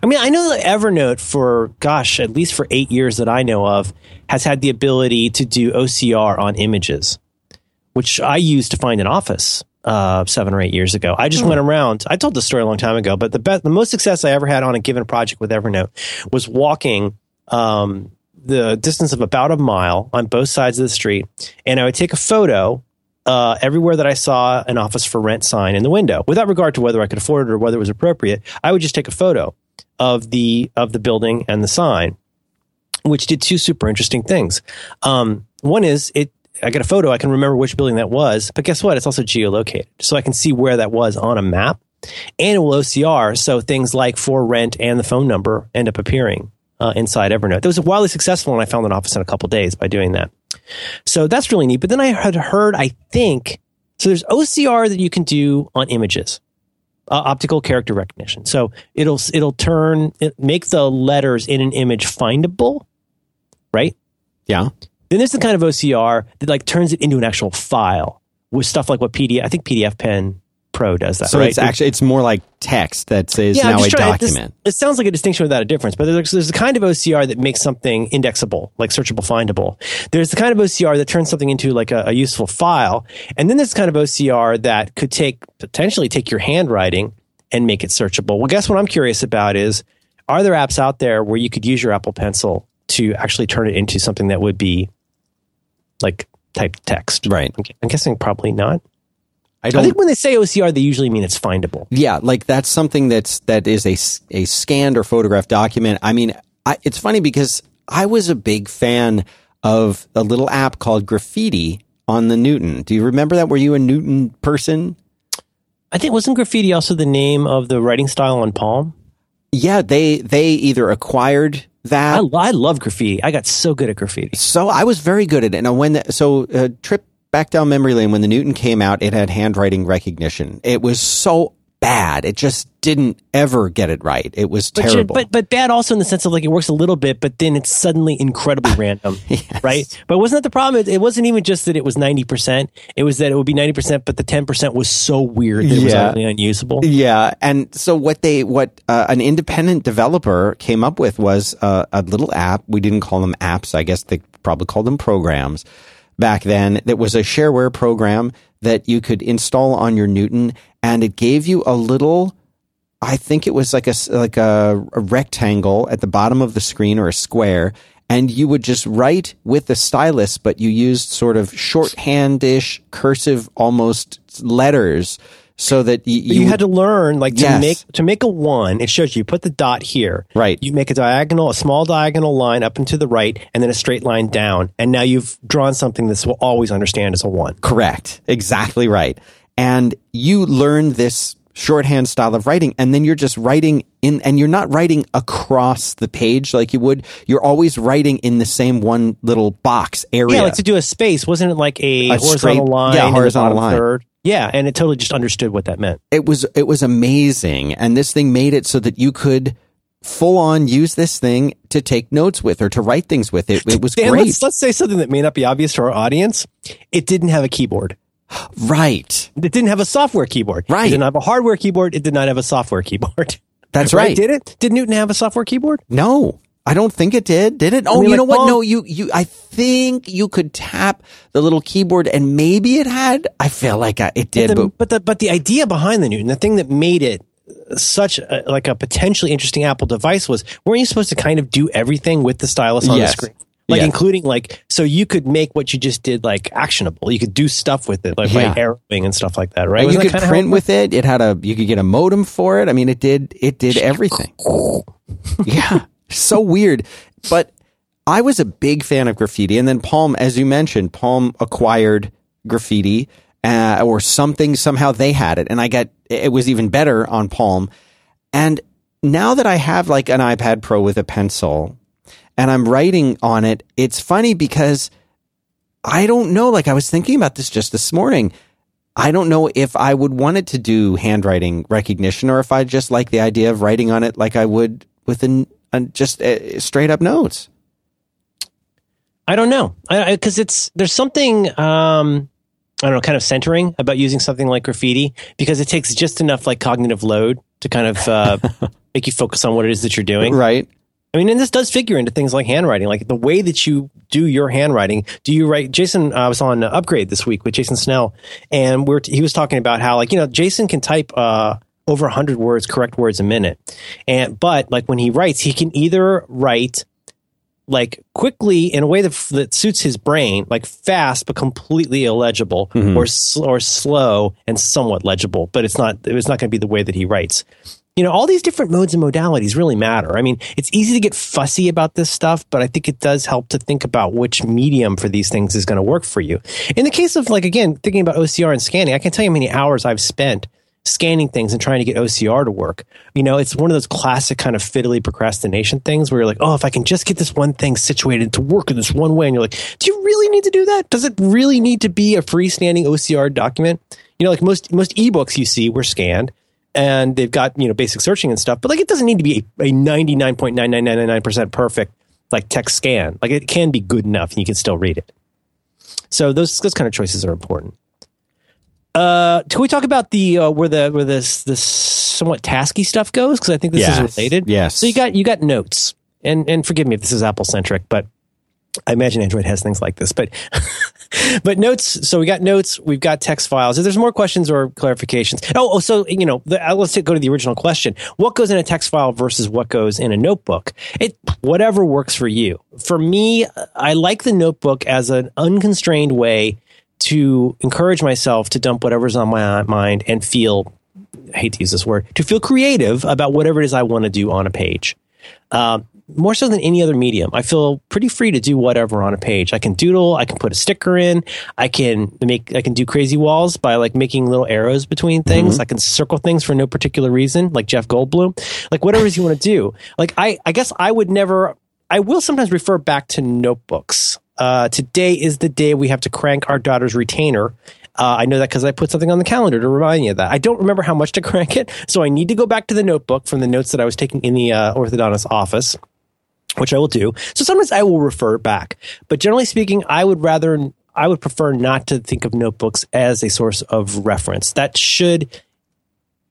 I mean, I know that Evernote for, gosh, at least for eight years that I know of, has had the ability to do OCR on images, which I used to find an office uh, seven or eight years ago. I just went around. I told this story a long time ago, but the best, the most success I ever had on a given project with Evernote was walking um, the distance of about a mile on both sides of the street, and I would take a photo uh, everywhere that I saw an office for rent sign in the window, without regard to whether I could afford it or whether it was appropriate. I would just take a photo of the of the building and the sign, which did two super interesting things. Um, one is it. I got a photo. I can remember which building that was, but guess what? It's also geolocated, so I can see where that was on a map, and it will OCR. So things like for rent and the phone number end up appearing uh, inside Evernote. That was wildly successful, and I found an office in a couple days by doing that. So that's really neat. But then I had heard, I think, so there's OCR that you can do on images, uh, optical character recognition. So it'll it'll turn it, make the letters in an image findable, right? Yeah. Then there's the kind of OCR that like turns it into an actual file with stuff like what PDF. I think PDF Pen Pro does that. So right? it's actually it's more like text that says I'm now a trying- this- document. it sounds like a distinction without a difference, but there's, there's a kind of OCR that makes something indexable, like searchable, findable. There's the kind of OCR that turns something into like a, a useful file, and then there's the kind of OCR that could take potentially take your handwriting and make it searchable. Well, guess what I'm curious about is are there apps out there where you could use your Apple Pencil to actually turn it into something that would be like typed text? Right. I'm guessing probably not. I I don't. think when they say OCR, they usually mean it's findable. yeah, like that's something that's that is a a scanned or photographed document. I mean, I, it's funny because I was a big fan of a little app called Graffiti on the Newton. Do you remember that? Were you a Newton person? I think wasn't graffiti also the name of the writing style on Palm? Yeah, they they either acquired that I, I love graffiti. I got so good at graffiti. So I was very good at it. And when so uh, trip back down memory lane when the Newton came out, it had handwriting recognition. It was so bad. It just didn't ever get it right. It was But, terrible. but but bad also in the sense of like it works a little bit, but then it's suddenly incredibly random, right? But wasn't that the problem? It, wasn't even just that it was ninety percent. It was that it would be ninety percent, but the ten percent was so weird that it was Yeah. unusable. yeah, and so what they what uh, an independent developer came up with was uh, a little app. We didn't call them apps. I guess they probably called them programs back then. That was a shareware program that you could install on your Newton, and it gave you a little. I think it was like a like a, a rectangle at the bottom of the screen or a square, and you would just write with the stylus, but you used sort of shorthandish, cursive, almost letters, so that y- But you, had to learn like to Yes. make to make a one. It shows you, you put the dot here, Right. You make a diagonal, a small diagonal line up and to the right, and then a straight line down. And now you've drawn something this will always understand as a one. Correct. Exactly right. And you learn this shorthand style of writing and then you're just writing in and you're not writing across the page like you would. You're always writing in the same one little box area. Yeah, like to do a space. Wasn't it like a, A horizontal straight- line? yeah, horizontal line. Third? Yeah, and it totally just understood what that meant. it was it was amazing and this thing made it so that you could full on use this thing to take notes with or to write things with it. It was Dan, great. let's let's say something that may not be obvious to our audience. It didn't have a keyboard. right. It didn't have a software keyboard. Right. It didn't have a hardware keyboard. It did not have a software keyboard. That's right. Did it? Did Newton have a software keyboard? No, I don't think it did. Did it? Oh, mean, you like, know what? Palm- No, you, you, I think you could tap the little keyboard and maybe it had, I feel like I, it did, the, but but the but the idea behind the Newton, the thing that made it such a, like a potentially interesting Apple device was, weren't you supposed to kind of do everything with the stylus on Yes. the screen? Like Yes. including like so you could make what you just did like actionable. You could do stuff with it, like Yeah. by arrowing and stuff like that, right? you Wasn't could print it with it. It had a, you could get a modem for it. I mean, it did, it did everything. yeah. So weird. But I was a big fan of graffiti. And then Palm, as you mentioned, Palm acquired graffiti uh, or something. Somehow they had it, and I get it was even better on Palm. And now that I have like an iPad Pro with a pencil, and I'm writing on it, it's funny because I don't know. Like I was thinking about this just this morning. I don't know if I would want it to do handwriting recognition or if I just like the idea of writing on it like I would with an, an just uh, straight up notes. I don't know because it's there's something um, I don't know kind of centering about using something like graffiti because it takes just enough like cognitive load to kind of uh, make you focus on what it is that you're doing. Right. I mean, and this does figure into things like handwriting, like the way that you do your handwriting. Do you write? Jason uh, was on Upgrade this week with Jason Snell, and we're t- he was talking about how, like, you know, Jason can type uh, over hundred words, correct words a minute, and but like when he writes, he can either write like quickly in a way that, that suits his brain, like fast but completely illegible, mm-hmm. or sl- or slow and somewhat legible, but it's not it's not going to be the way that he writes you know, all these different modes and modalities really matter. I mean, it's easy to get fussy about this stuff, but I think it does help to think about which medium for these things is going to work for you. In the case of like, again, thinking about OCR and scanning, I can tell you how many hours I've spent scanning things and trying to get OCR to work. You know, it's one of those classic kind of fiddly procrastination things where you're like, oh, if I can just get this one thing situated to work in this one way. And you're like, do you really need to do that? Does it really need to be a freestanding OCR document? You know, like most, most ebooks you see were scanned and they've got you know basic searching and stuff but like it doesn't need to be a, a 99.9999% perfect like text scan like it can be good enough and you can still read it so those those kind of choices are important uh can we talk about the uh, where the where this this somewhat tasky stuff goes because i think this yes. is related yes so you got you got notes and and forgive me if this is apple centric but I imagine Android has things like this, but but notes. So we got notes, we've got text files. If there's more questions or clarifications, oh, oh so you know, the, uh, let's go to the original question: What goes in a text file versus what goes in a notebook? It whatever works for you. For me, I like the notebook as an unconstrained way to encourage myself to dump whatever's on my mind and feel. I hate to use this word to feel creative about whatever it is I want to do on a page. Um, more so than any other medium. I feel pretty free to do whatever on a page. I can doodle, I can put a sticker in, I can make, I can do crazy walls by like making little arrows between things. Mm-hmm. I can circle things for no particular reason, like Jeff Goldblum. Like whatever you want to do. Like I, I guess I would never. I will sometimes refer back to notebooks. Uh, today is the day we have to crank our daughter's retainer. Uh, I know that because I put something on the calendar to remind you of that. I don't remember how much to crank it, so I need to go back to the notebook from the notes that I was taking in the uh, office which I will do. So sometimes I will refer back, but generally speaking, I would rather, I would prefer not to think of notebooks as a source of reference. That should,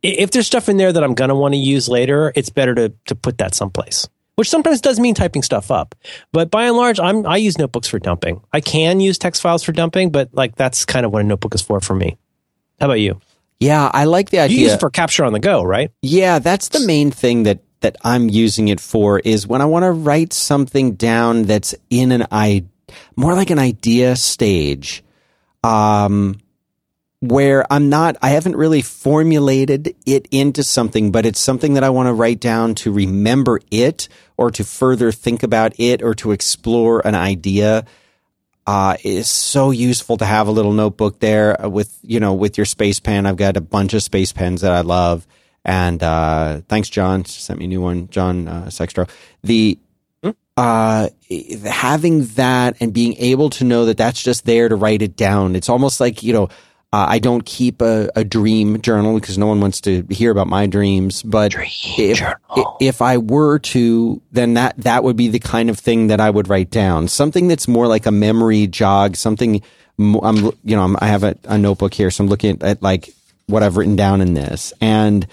if there's stuff in there that I'm going to want to use later, it's better to, to put that someplace. Which sometimes does mean typing stuff up, but by and large, I'm I use notebooks for dumping. I can use text files for dumping, but like that's kind of what a notebook is for for me. How about you? Yeah, I like the idea. You use it for capture on the go, right? Yeah, that's the main thing that that I'm using it for is when I want to write something down that's in an I more like an idea stage. Um, where I'm not, I haven't really formulated it into something, but it's something that I want to write down to remember it or to further think about it or to explore an idea. Uh, is so useful to have a little notebook there with, you know, with your space pen. I've got a bunch of space pens that I love and uh, thanks, John. Sent me a new one, John uh, Sextro. The uh, having that and being able to know that that's just there to write it down. It's almost like you know. Uh, I don't keep a, a, dream journal because no one wants to hear about my dreams. But if, if I were to, then that, that would be the kind of thing that I would write down. Something that's more like a memory jog, something I'm, you know, I'm, i have a, a, notebook here. So I'm looking at, at like what I've written down in this and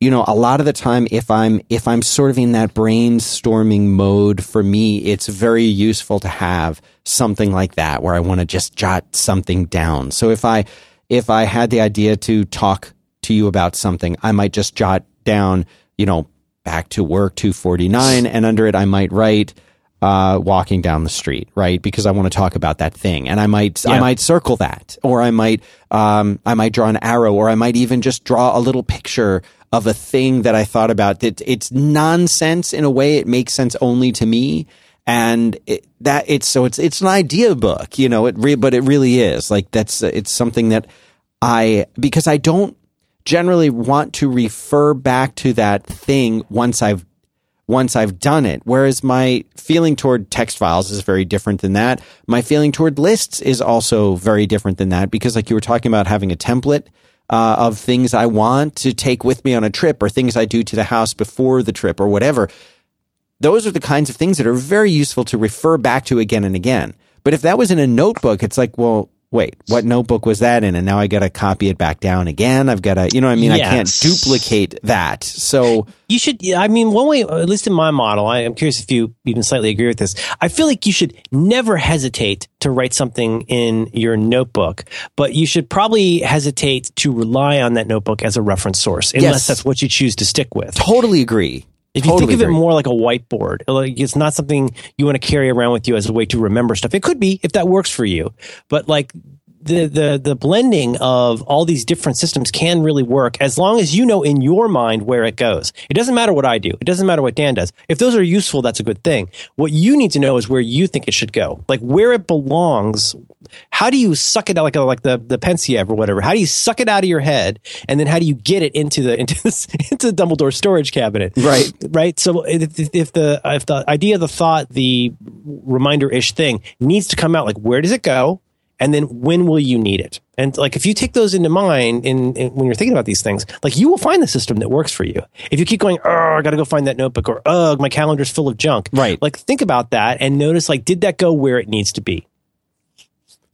you know, a lot of the time, if I'm, if I'm sort of in that brainstorming mode, for me, it's very useful to have something like that where I want to just jot something down. So if I, if I had the idea to talk to you about something, I might just jot down, you know, back to work 249 and under it, I might write, uh, walking down the street, right? Because I want to talk about that thing, and I might yeah. I might circle that, or I might um, I might draw an arrow, or I might even just draw a little picture of a thing that I thought about that it's nonsense in a way. It makes sense only to me. And it, that it's so it's it's an idea book, you know. It re, but it really is like that's it's something that I because I don't generally want to refer back to that thing once I've once I've done it. Whereas my feeling toward text files is very different than that. My feeling toward lists is also very different than that because like you were talking about having a template uh, of things I want to take with me on a trip or things I do to the house before the trip or whatever. Those are the kinds of things that are very useful to refer back to again and again. But if that was in a notebook, it's like, well, wait, what notebook was that in? And now I got to copy it back down again. I've got to, you know, what I mean. I can't duplicate that. So you should. I mean, one way, at least in my model, I, am curious if you even slightly agree with this. I feel like you should never hesitate to write something in your notebook, but you should probably hesitate to rely on that notebook as a reference source, unless yes. that's what you choose to stick with. Totally agree. If you totally think of agree. it more like a whiteboard, like it's not something you want to carry around with you as a way to remember stuff. It could be if that works for you, but like the the the blending of all these different systems can really work as long as you know in your mind where it goes. It doesn't matter what I do. It doesn't matter what Dan does. If those are useful, that's a good thing. What you need to know is where you think it should go, like where it belongs. How do you suck it out like like the the Pensieve or whatever? How do you suck it out of your head, and then how do you get it into the into this, into the Dumbledore storage cabinet? Right, right. So if, if the if the idea, the thought, the reminder ish thing needs to come out, like where does it go? And then when will you need it? And like, if you take those into mind in, in, when you're thinking about these things, like you will find the system that works for you. If you keep going, oh, I got to go find that notebook, or oh, my calendar's full of junk. Right. Like, think about that and notice, like, did that go where it needs to be?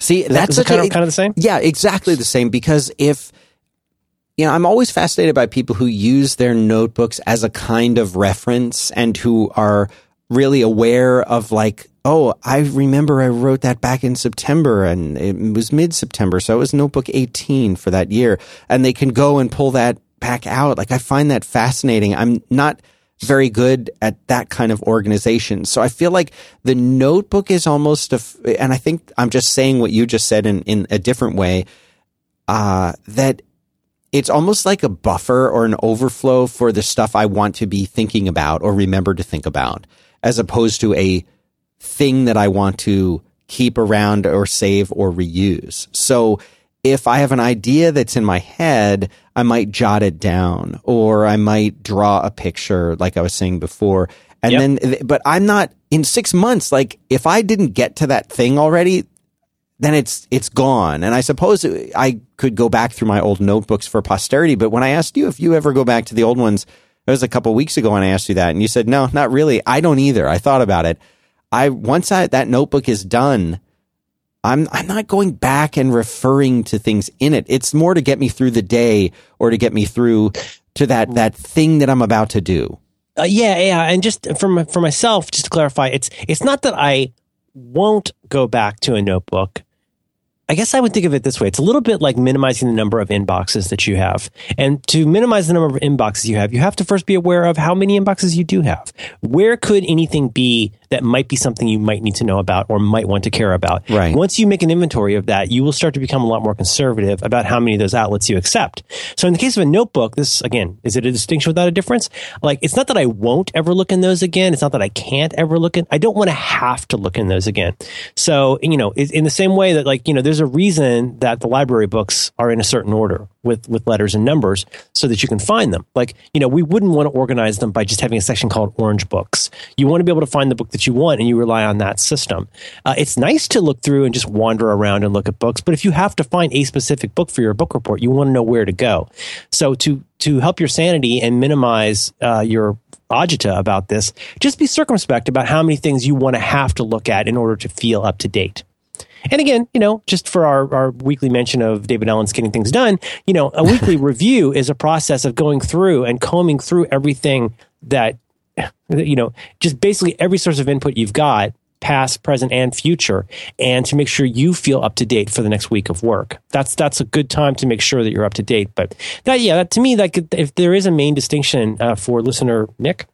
See, that's that, kind, of, kind of the same. Yeah, exactly the same. Because if you know, I'm always fascinated by people who use their notebooks as a kind of reference and who are really aware of like oh, I remember I wrote that back in September and it was mid September. So it was notebook 18 for that year. And they can go and pull that back out. Like I find that fascinating. I'm not very good at that kind of organization. So I feel like the notebook is almost a, and I think I'm just saying what you just said in, in a different way, uh, that it's almost like a buffer or an overflow for the stuff I want to be thinking about or remember to think about, as opposed to a thing that I want to keep around or save or reuse. So if I have an idea that's in my head, I might jot it down or I might draw a picture, like I was saying before. And yep. then, but I'm not in six months. Like if I didn't get to that thing already, then it's it's gone. And I suppose I could go back through my old notebooks for posterity. But when I asked you if you ever go back to the old ones, it was a couple weeks ago when I asked you that, and you said no, not really. I don't either. I thought about it. I once I, that notebook is done, I'm I'm not going back and referring to things in it. It's more to get me through the day or to get me through to that that thing that I'm about to do. Uh, yeah, yeah, and just for for myself, just to clarify, it's it's not that I won't go back to a notebook. I guess I would think of it this way. It's a little bit like minimizing the number of inboxes that you have. And to minimize the number of inboxes you have, you have to first be aware of how many inboxes you do have. Where could anything be that might be something you might need to know about or might want to care about? Right. Once you make an inventory of that, you will start to become a lot more conservative about how many of those outlets you accept. So in the case of a notebook, this again, is it a distinction without a difference? Like it's not that I won't ever look in those again. It's not that I can't ever look in. I don't want to have to look in those again. So, you know, in the same way that like, you know, there's a reason that the library books are in a certain order with, with letters and numbers so that you can find them. Like, you know, we wouldn't want to organize them by just having a section called orange books. You want to be able to find the book that you want and you rely on that system. Uh, it's nice to look through and just wander around and look at books, but if you have to find a specific book for your book report, you want to know where to go. So to, to help your sanity and minimize uh, your agita about this, just be circumspect about how many things you want to have to look at in order to feel up to date. And again, you know, just for our, our weekly mention of David Allen's Getting Things Done, you know, a weekly review is a process of going through and combing through everything that, you know, just basically every source of input you've got, past, present, and future, and to make sure you feel up to date for the next week of work. That's that's a good time to make sure that you're up to date. But that, yeah, that, to me, could, if there is a main distinction uh, for listener Nick,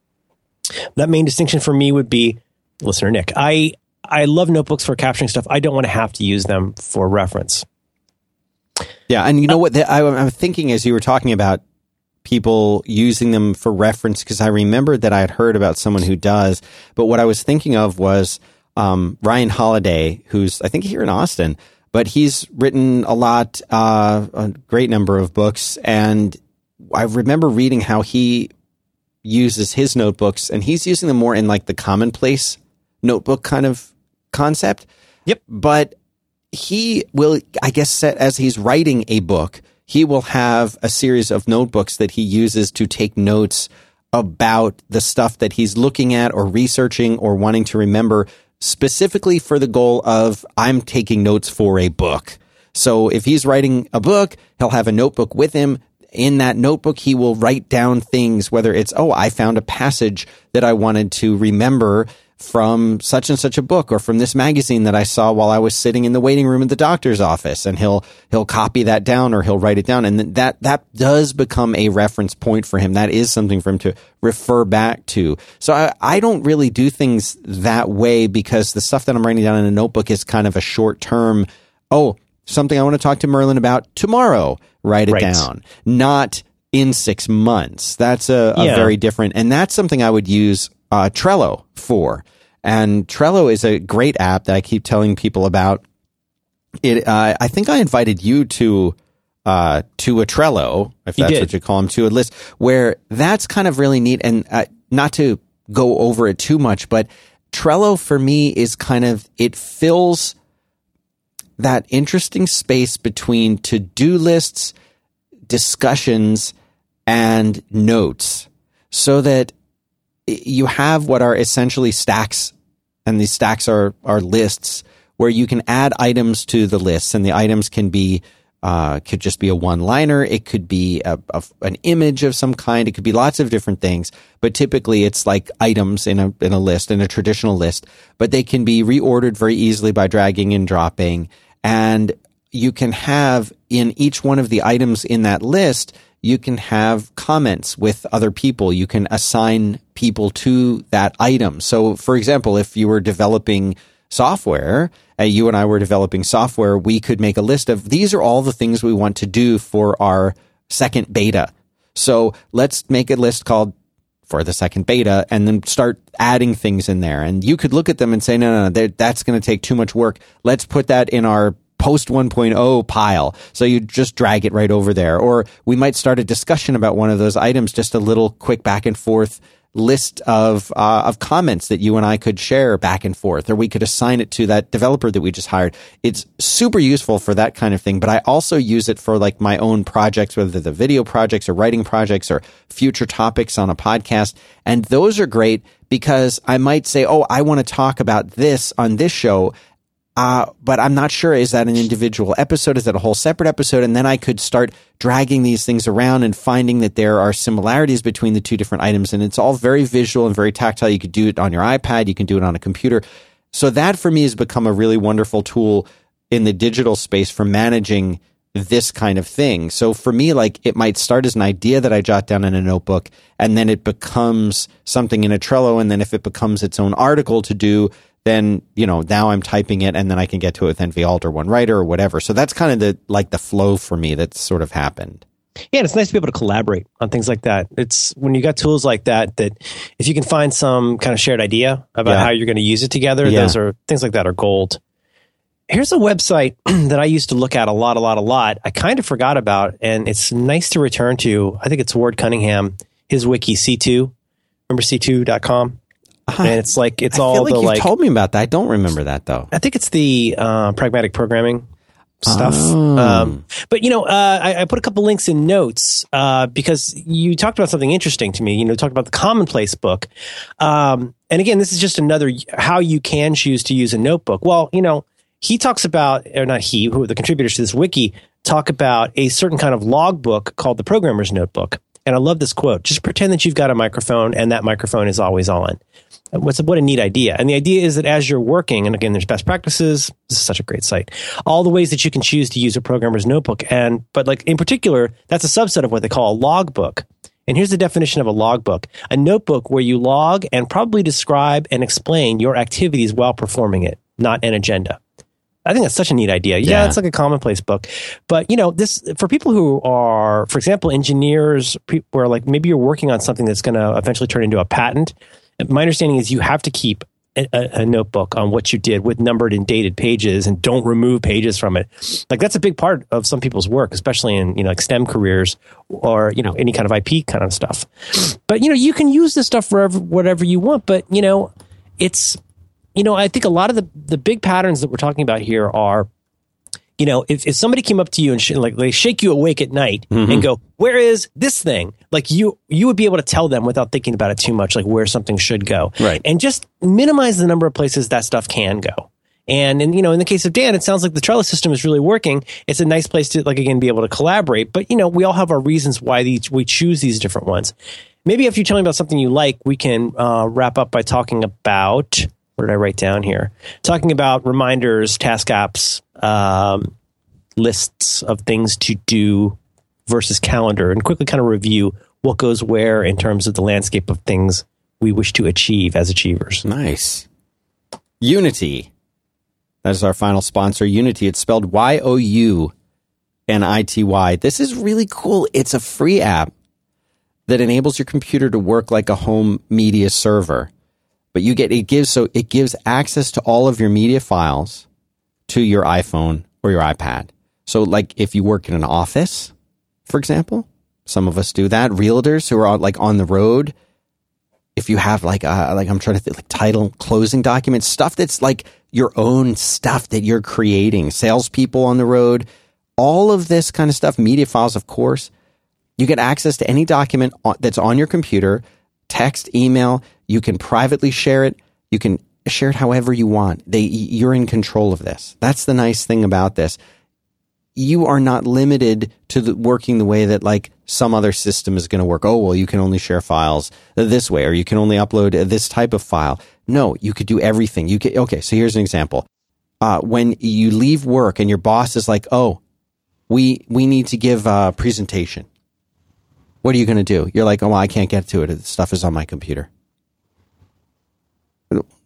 that main distinction for me would be listener Nick. I I love notebooks for capturing stuff. I don't want to have to use them for reference. Yeah, and you know what? The, I, I'm thinking as you were talking about people using them for reference because I remembered that I had heard about someone who does. But what I was thinking of was um, Ryan Holiday, who's I think here in Austin, but he's written a lot, uh, a great number of books, and I remember reading how he uses his notebooks, and he's using them more in like the commonplace notebook kind of concept. Yep. But he will, I guess, set as he's writing a book, he will have a series of notebooks that he uses to take notes about the stuff that he's looking at or researching or wanting to remember specifically for the goal of I'm taking notes for a book. So if he's writing a book, he'll have a notebook with him. In that notebook, he will write down things, whether it's, oh, I found a passage that I wanted to remember from such and such a book or from this magazine that I saw while I was sitting in the waiting room at the doctor's office. And he'll he'll copy that down or he'll write it down. And that that does become a reference point for him. That is something for him to refer back to. So I, I don't really do things that way because the stuff that I'm writing down in a notebook is kind of a short term oh something I want to talk to Merlin about tomorrow write it right. down not in six months that's a, a yeah. very different and that's something I would use uh, Trello for. And Trello is a great app that I keep telling people about. It, uh, I think I invited you to uh, to a Trello, if that's what you call them, to a list where that's kind of really neat. And uh, not to go over it too much, but Trello for me is kind of it fills that interesting space between to do lists, discussions, and notes, so that you have what are essentially stacks, and these stacks are are lists where you can add items to the lists, and the items can be uh, could just be a one liner. It could be a, a, an image of some kind. It could be lots of different things. But typically, it's like items in a in a list in a traditional list. But they can be reordered very easily by dragging and dropping, and you can have in each one of the items in that list you can have comments with other people. You can assign people to that item. So, for example, if you were developing software, uh, you and I were developing software, we could make a list of these are all the things we want to do for our second beta. So let's make a list called for the second beta and then start adding things in there. And you could look at them and say, no, no, no, that's going to take too much work. Let's put that in our post 1.0 pile. So you just drag it right over there. Or we might start a discussion about one of those items, just a little quick back and forth list of uh, of comments that you and I could share back and forth, or we could assign it to that developer that we just hired. It's super useful for that kind of thing. But I also use it for like my own projects, whether the video projects or writing projects or future topics on a podcast, and those are great because I might say, "Oh, I want to talk about this on this show," Uh, but I'm not sure. Is that an individual episode? Is that a whole separate episode? And then I could start dragging these things around and finding that there are similarities between the two different items. And it's all very visual and very tactile. You could do it on your iPad. You can do it on a computer. So that for me has become a really wonderful tool in the digital space for managing this kind of thing. So for me, like it might start as an idea that I jot down in a notebook and then it becomes something in a Trello. And then if it becomes its own article to do, then you know now I'm typing it and then I can get to it with NV or 1Writer or whatever. So that's kind of the like the flow for me that's sort of happened. Yeah, it's nice to be able to collaborate on things like that. It's when you got tools like that that if you can find some kind of shared idea about yeah. how you're going to use it together, yeah. those are things like that are gold. Here's a website that I used to look at a lot, a lot, a lot. I kind of forgot about, and it's nice to return to. I think it's Ward Cunningham, his wiki C2. Remember C2.com? Uh, and it's like it's I all like the you like. Told me about that. I don't remember that though. I think it's the uh, pragmatic programming stuff. Oh. Um, but you know, uh, I, I, put a couple links in notes uh, because you talked about something interesting to me. You know, talked about the commonplace book. Um, and again, this is just another how you can choose to use a notebook. Well, you know, he talks about, or not he, who are the contributors to this wiki talk about a certain kind of logbook called the programmer's notebook. And I love this quote. Just pretend that you've got a microphone and that microphone is always on. What's a, what a neat idea. And the idea is that as you're working, and again, there's best practices. This is such a great site. All the ways that you can choose to use a programmer's notebook. And, but like in particular, that's a subset of what they call a logbook. And here's the definition of a logbook a notebook where you log and probably describe and explain your activities while performing it, not an agenda. I think that's such a neat idea. Yeah, Yeah. it's like a commonplace book, but you know, this for people who are, for example, engineers, pe- where like maybe you're working on something that's going to eventually turn into a patent. My understanding is you have to keep a, a, notebook on what you did with numbered and dated pages, and don't remove pages from it. Like that's a big part of some people's work, especially in you know like STEM careers or you know any kind of IP kind of stuff. But you know, you can use this stuff for whatever you want. But you know, it's you know, I think a lot of the the big patterns that we're talking about here are, you know, if, if somebody came up to you and sh- like they shake you awake at night and mm-hmm. go, "Where is this thing?" Like you you would be able to tell them without thinking about it too much, like where something should go, Right. And just minimize the number of places that stuff can go. And, and you know, in the case of Dan, it sounds like the Trello system is really working. It's a nice place to like again be able to collaborate. But you know, we all have our reasons why these we choose these different ones. Maybe if you tell me about something you like, we can uh, wrap up by talking about what did I write down here? Talking about reminders, task apps, um, lists of things to do versus calendar, and quickly kind of review what goes where in terms of the landscape of things we wish to achieve as achievers. Nice. Younity. That is our final sponsor, Younity. It's spelled Y O U N I T Y. This is really cool. It's a free app that enables your computer to work like a home media server. But you get it gives so it gives access to all of your media files to your iPhone or your iPad. So like if you work in an office, for example, some of us do that. Realtors who are like on the road, if you have like uh, like I'm trying to think like title closing documents stuff that's like your own stuff that you're creating salespeople on the road. All of this kind of stuff media files of course. You get access to any document that's on your computer text email. You can privately share it. You can share it however you want. They you're in control of this. That's the nice thing about this you are not limited to the, working the way that like some other system is going to work. Oh, well, you can only share files this way, or you can only upload this type of file. No, you could do everything. You could, okay. So here's an example. Uh, when you leave work and your boss is like, oh, we, we need to give a presentation. What are you going to do? You're like, oh, well, I can't get to it. The stuff is on my computer.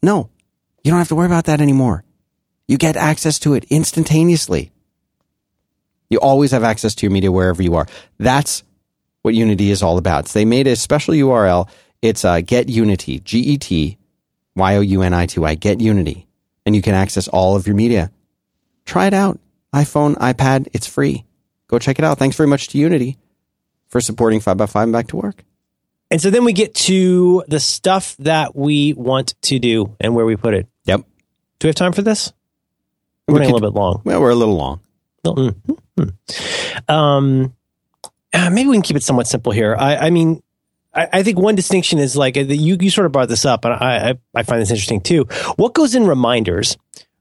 No, you don't have to worry about that anymore. You get access to it instantaneously. You always have access to your media wherever you are. That's what Younity is all about. So they made a special URL. It's uh, Get Younity, G E T Y O U N I T Y, Get Younity. And you can access all of your media. Try it out. iPhone, iPad, it's free. Go check it out. Thanks very much to Younity for supporting 5x5 and back to work. And so then we get to the stuff that we want to do and where we put it. Yep. Do we have time for this? We're We running a little bit long. Well, we're a little long. Mm, mm, mm. Um, uh, maybe we can keep it somewhat simple here. I, I mean, I, I think one distinction is like uh, you you sort of brought this up, and I, I I find this interesting too. What goes in reminders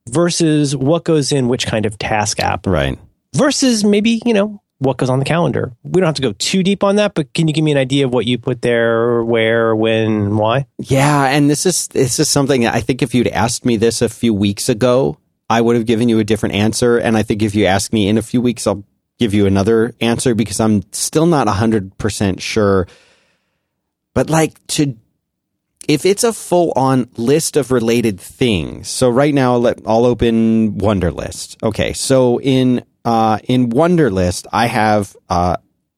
versus what goes in which kind of task app Right. versus maybe you know what goes on the calendar. We don't have to go too deep on that, but can you give me an idea of what you put there, where, when, why? Yeah, and this is this is something I think if you'd asked me this a few weeks ago, I would have given you a different answer. And I think if you ask me in a few weeks, I'll give you another answer because I'm still not hundred percent sure. But like to if it's a full on list of related things. So right now let, I'll open Wunderlist. Okay. So in uh in Wunderlist, I have uh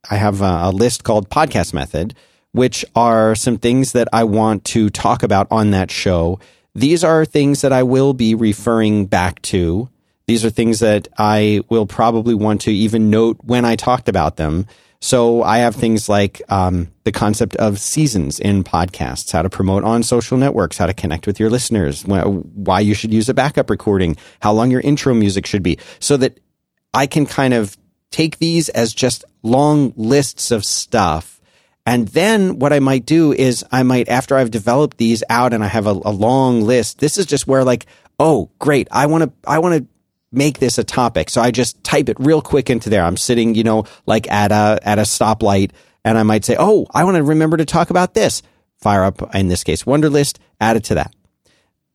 I have a, a list called podcast method, which are some things that I want to talk about on that show. These are things that I will be referring back to. These are things that I will probably want to even note when I talked about them. So I have things like um, the concept of seasons in podcasts, how to promote on social networks, how to connect with your listeners, why you should use a backup recording, how long your intro music should be, so that I can kind of take these as just long lists of stuff. And then what I might do is I might, after I've developed these out and I have a, a long list, this is just where like, oh, great. I want to, I want to make this a topic. So I just type it real quick into there. I'm sitting, you know, like at a, at a stoplight and I might say, oh, I want to remember to talk about this. Fire up, in this case, Wunderlist, add it to that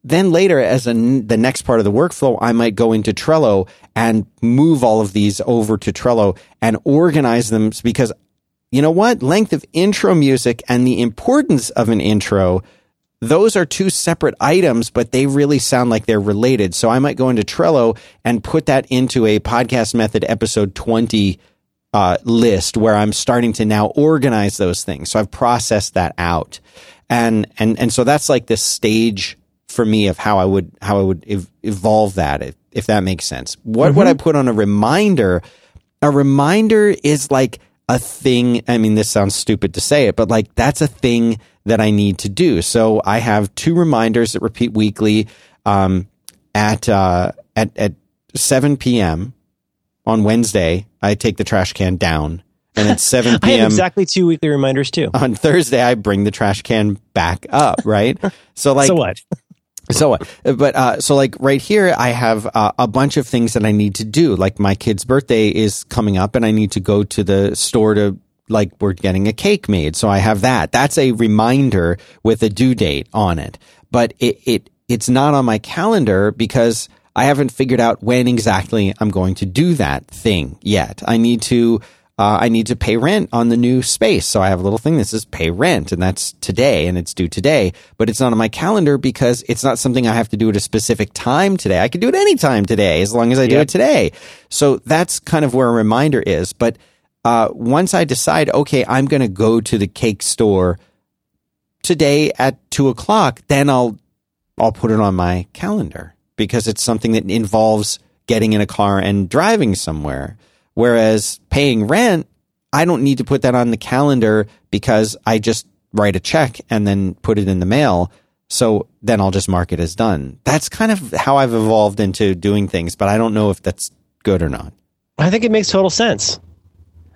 then later as a, the next part of the workflow i might go into trello and move all of these over to trello and organize them because you know what length of intro music and the importance of an intro those are two separate items, but they really sound like they're related. So I might go into Trello and put that into a podcast method episode 20 uh, list where I'm starting to now organize those things. So I've processed that out. And, and, and so that's like the stage for me of how I would, how I would ev- evolve that, if, if that makes sense. What would I put on a reminder? A reminder is like a thing. I mean, this sounds stupid to say it, but like that's a thing that I need to do. So I have two reminders that repeat weekly um, at uh, at at 7 p.m. on Wednesday. I take the trash can down, and at 7 p.m. exactly two weekly reminders too. on Thursday, I bring the trash can back up. Right. So like so what? So what? But uh, so like right here, I have uh, a bunch of things that I need to do. Like my kid's birthday is coming up, and I need to go to the store to like we're getting a cake made. So I have that. That's a reminder with a due date on it. But it it it's not on my calendar because I haven't figured out when exactly I'm going to do that thing yet. I need to uh, I need to pay rent on the new space. So I have a little thing that says pay rent and that's today and it's due today, but it's not on my calendar because it's not something I have to do at a specific time today. I can do it anytime today as long as I do Yep. it today. So that's kind of where a reminder is. But uh, once I decide, okay, I'm going to go to the cake store today at two o'clock, then I'll I'll put it on my calendar because it's something that involves getting in a car and driving somewhere. Whereas paying rent, I don't need to put that on the calendar because I just write a check and then put it in the mail. So then I'll just mark it as done. That's kind of how I've evolved into doing things, but I don't know if that's good or not. I think it makes total sense.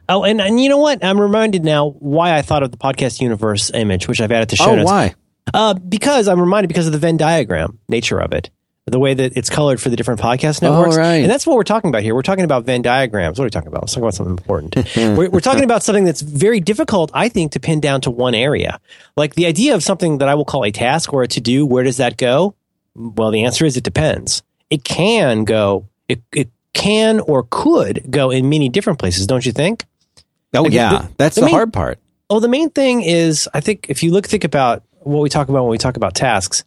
Oh, and, and you know what? I'm reminded now why I thought of the podcast universe image, which I've added to show Oh, notes. why? Uh, because I'm reminded because of the Venn diagram nature of it, the way that it's colored for the different podcast networks. right. And that's what we're talking about here. We're talking about Venn diagrams. What are we talking about? Let's talk about something important. we're, we're talking about something that's very difficult, I think, to pin down to one area. Like the idea of something that I will call a task or a to do, where does that go? Well, the answer is it depends. It can go, it, it can or could go in many different places, don't you think? Oh, yeah. the- that's the the main- hard part. Oh, the main thing is, I think if you look, think about what we talk about when we talk about tasks,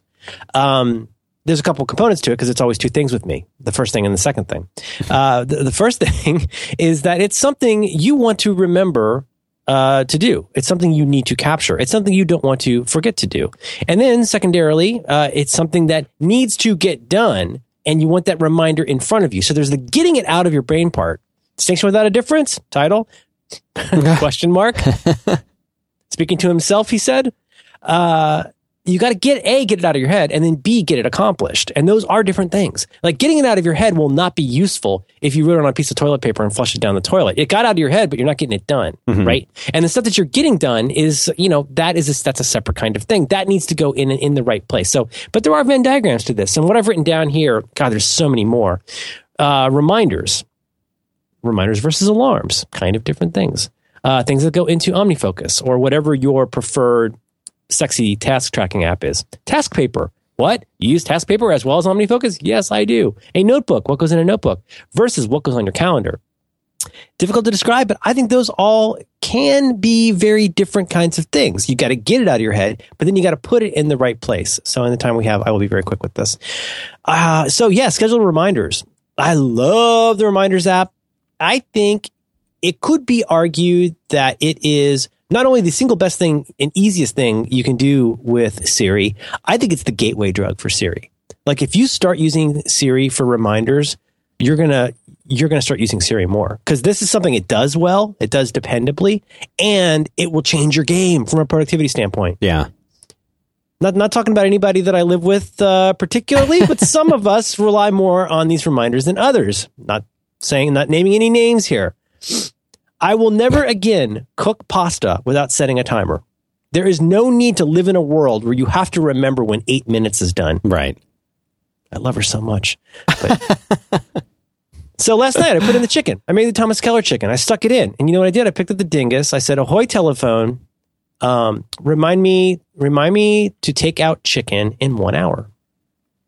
um, there's a couple components to it because it's always two things with me the first thing and the second thing. Uh, the, the first thing is that it's something you want to remember uh, to do. It's something you need to capture. It's something you don't want to forget to do. And then secondarily, uh, it's something that needs to get done and you want that reminder in front of you. So there's the getting it out of your brain part. Distinction without a difference, title, question mark. Speaking to himself, he said, uh, you got to get A, get it out of your head, and then B, get it accomplished. And those are different things. Like getting it out of your head will not be useful if you wrote it on a piece of toilet paper and flush it down the toilet. It got out of your head, but you're not getting it done, right? And the stuff that you're getting done is, you know, that is a, that's a separate kind of thing. That needs to go in in the right place. So, but there are Venn diagrams to this, and what I've written down here, God, there's so many more. Uh, reminders, reminders versus alarms, kind of different things. Uh, things that go into OmniFocus or whatever your preferred sexy task tracking app is. TaskPaper. What? You use TaskPaper as well as OmniFocus? Yes, I do. A notebook. What goes in a notebook versus what goes on your calendar? Difficult to describe, but I think those all can be very different kinds of things. You got to get it out of your head, but then you got to put it in the right place. So, in the time we have, I will be very quick with this. Uh, so, yeah, schedule reminders. I love the reminders app. I think it could be argued that it is not only the single best thing and easiest thing you can do with Siri, I think it's the gateway drug for Siri. Like if you start using Siri for reminders, you're going to you're going to start using Siri more because this is something it does well, it does dependably, and it will change your game from a productivity standpoint. Yeah. Not not talking about anybody that I live with uh, particularly, but some of us rely more on these reminders than others. Not saying, not naming any names here. I will never again cook pasta without setting a timer. There is no need to live in a world where you have to remember when eight minutes is done. Right. I love her so much. But- so last night I put in the chicken. I made the Thomas Keller chicken. I stuck it in. And you know what I did? I picked up the dingus. I said, ahoy telephone. Um, remind me, remind me to take out chicken in one hour.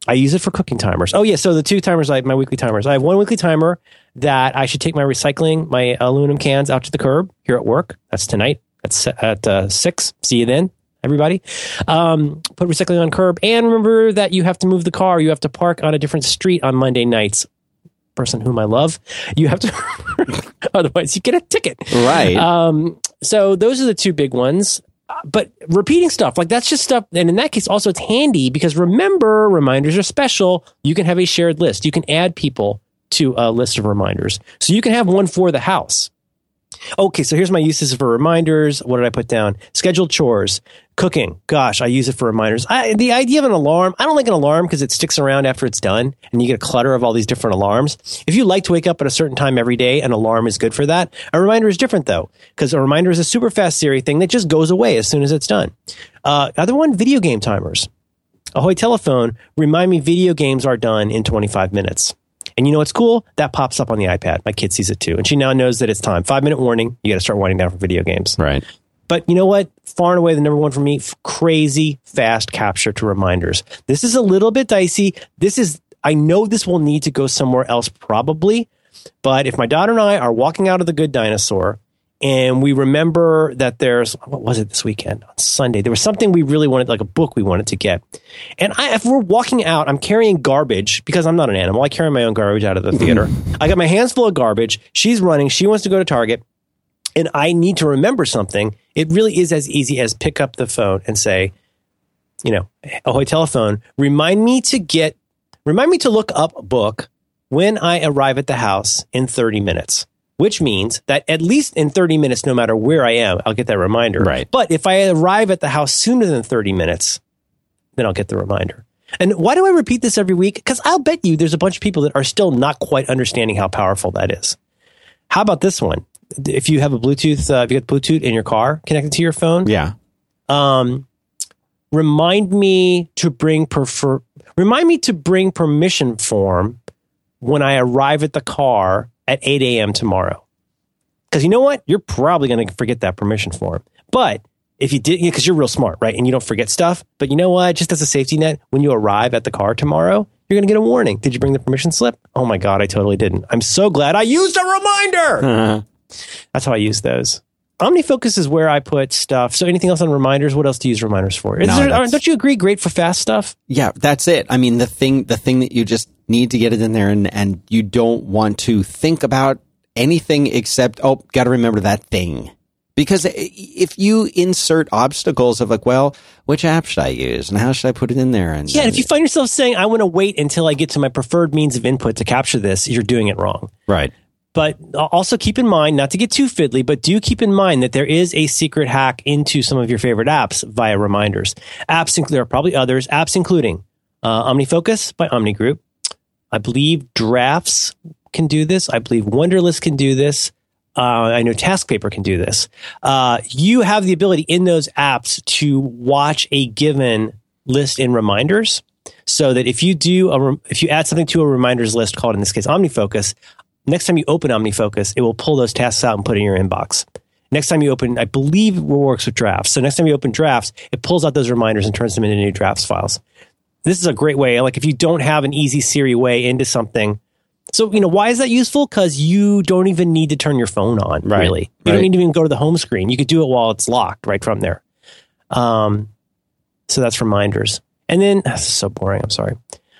I use it for cooking timers. Oh yeah. So the two timers, I my weekly timers. I have one weekly timer that I should take my recycling, my aluminum cans out to the curb here at work. That's tonight. That's at uh, six. See you then. everybody. Um, put recycling on curb, and remember that you have to move the car. You have to park on a different street on Monday nights. Person whom I love, you have to. otherwise, you get a ticket. Right. Um, so those are the two big ones. But repeating stuff like that's just stuff, and in that case, also it's handy because remember, reminders are special. You can have a shared list. You can add people to a list of reminders, so you can have one for the house. Okay, so here's my uses for reminders. What did I put down? Scheduled chores, cooking. Gosh, I use it for reminders. I, the idea of an alarm, I don't like an alarm because it sticks around after it's done and you get a clutter of all these different alarms. If you like to wake up at a certain time every day, an alarm is good for that. A reminder is different though, because a reminder is a super fast Siri thing that just goes away as soon as it's done. Uh, other one, video game timers. Ahoy telephone, remind me video games are done in 25 minutes. And you know what's cool? That pops up on the iPad. My kid sees it too. And she now knows that it's time. Five minute warning. You got to start winding down for video games. right. But you know what? Far and away the number one for me, crazy fast capture to reminders. This is a little bit dicey. This is, I know this will need to go somewhere else probably. But if my daughter and I are walking out of the good dinosaur and we remember that there's, what was it this weekend? On Sunday, there was something we really wanted, like a book we wanted to get. And I, if we're walking out, I'm carrying garbage because I'm not an animal. I carry my own garbage out of the theater. Mm-hmm. I got my hands full of garbage. She's running. She wants to go to Target and I need to remember something, it really is as easy as pick up the phone and say, you know, ahoy telephone, remind me to get, remind me to look up a book when I arrive at the house in 30 minutes, which means that at least in 30 minutes, no matter where I am, I'll get that reminder. Right. But if I arrive at the house sooner than 30 minutes, then I'll get the reminder. And why do I repeat this every week? Because I'll bet you there's a bunch of people that are still not quite understanding how powerful that is. How about this one? If you have a Bluetooth, uh, if you got Bluetooth in your car connected to your phone, Yeah. um, remind me to bring prefer, remind me to bring permission form when I arrive at the car at 8 a.m. tomorrow. Because you know what? You're probably going to forget that permission form. But if you did, because you're real smart, right? And you don't forget stuff. But you know what? Just as a safety net, when you arrive at the car tomorrow, you're going to get a warning. Did you bring the permission slip? Oh my God, I totally didn't. I'm so glad I used a reminder. That's how I use those. OmniFocus is where I put stuff. So anything else on reminders? What else do you use reminders for? Is No, there- don't you agree? Great for fast stuff. Yeah, that's it. I mean, the thing, the thing that you just need to get it in there and, and you don't want to think about anything except, oh, got to remember that thing. Because if you insert obstacles of like, well, which app should I use and how should I put it in there? And Yeah, and if you find yourself saying, I want to wait until I get to my preferred means of input to capture this, you're doing it wrong. right. But also keep in mind, not to get too fiddly, but do keep in mind that there is a secret hack into some of your favorite apps via reminders. Apps, inc- there are probably others, apps including uh, OmniFocus by Omni Group. I believe Drafts can do this. I believe Wunderlist can do this. Uh, I know TaskPaper can do this. Uh, you have the ability in those apps to watch a given list in reminders, so that if you do a if you add something to a reminders list called in this case OmniFocus, next time you open OmniFocus, it will pull those tasks out and put it in your inbox. Next time you open, I believe it works with drafts. So next time you open drafts, it pulls out those reminders and turns them into new drafts files. This is a great way. Like if you don't have an easy Siri way into something. So, you know, why is that useful? Because you don't even need to turn your phone on, Right, really. You right. don't need to even go to the home screen. You could do it while it's locked right from there. Um, so that's reminders. And then, this is so boring. I'm sorry.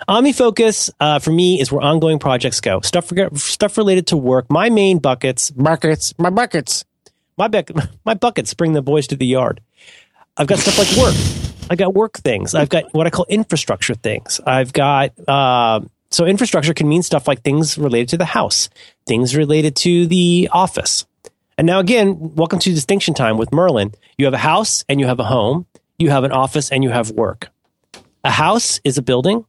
OmniFocus uh, for me is where ongoing projects go. Stuff stuff related to work. My main buckets, buckets, my buckets, my buck, my buckets bring the boys to the yard. I've got stuff like work. I got work things. I've got what I call infrastructure things. I've got uh, so infrastructure can mean stuff like things related to the house, things related to the office. And now again, welcome to distinction time with Merlin. You have a house and you have a home. You have an office and you have work. A house is a building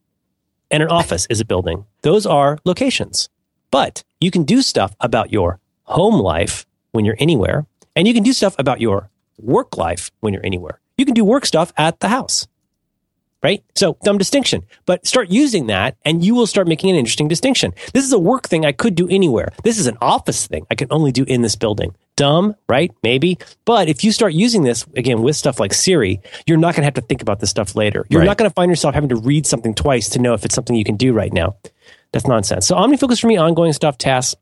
and an office is a building. Those are locations. But you can do stuff about your home life when you're anywhere, and you can do stuff about your work life when you're anywhere. You can do work stuff at the house. Right? So, dumb distinction. But start using that and you will start making an interesting distinction. This is a work thing I could do anywhere. This is an office thing I can only do in this building. Dumb, right? Maybe. But if you start using this again with stuff like Siri, you're not going to have to think about this stuff later. You're Right. not going to find yourself having to read something twice to know if it's something you can do right now. That's nonsense. So OmniFocus for me, ongoing stuff, tasks.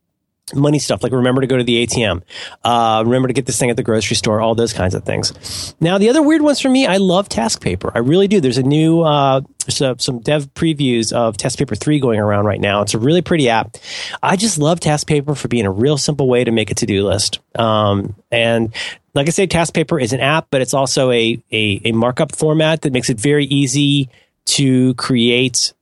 Money stuff like remember to go to the ATM, uh, remember to get this thing at the grocery store, all those kinds of things. Now, the other weird ones for me, I love TaskPaper. I really do. There's a new, uh, so, some dev previews of TaskPaper 3 going around right now. It's a really pretty app. I just love TaskPaper for being a real simple way to make a to do list. Um, and like I say, Task Paper is an app, but it's also a, a, a markup format that makes it very easy to create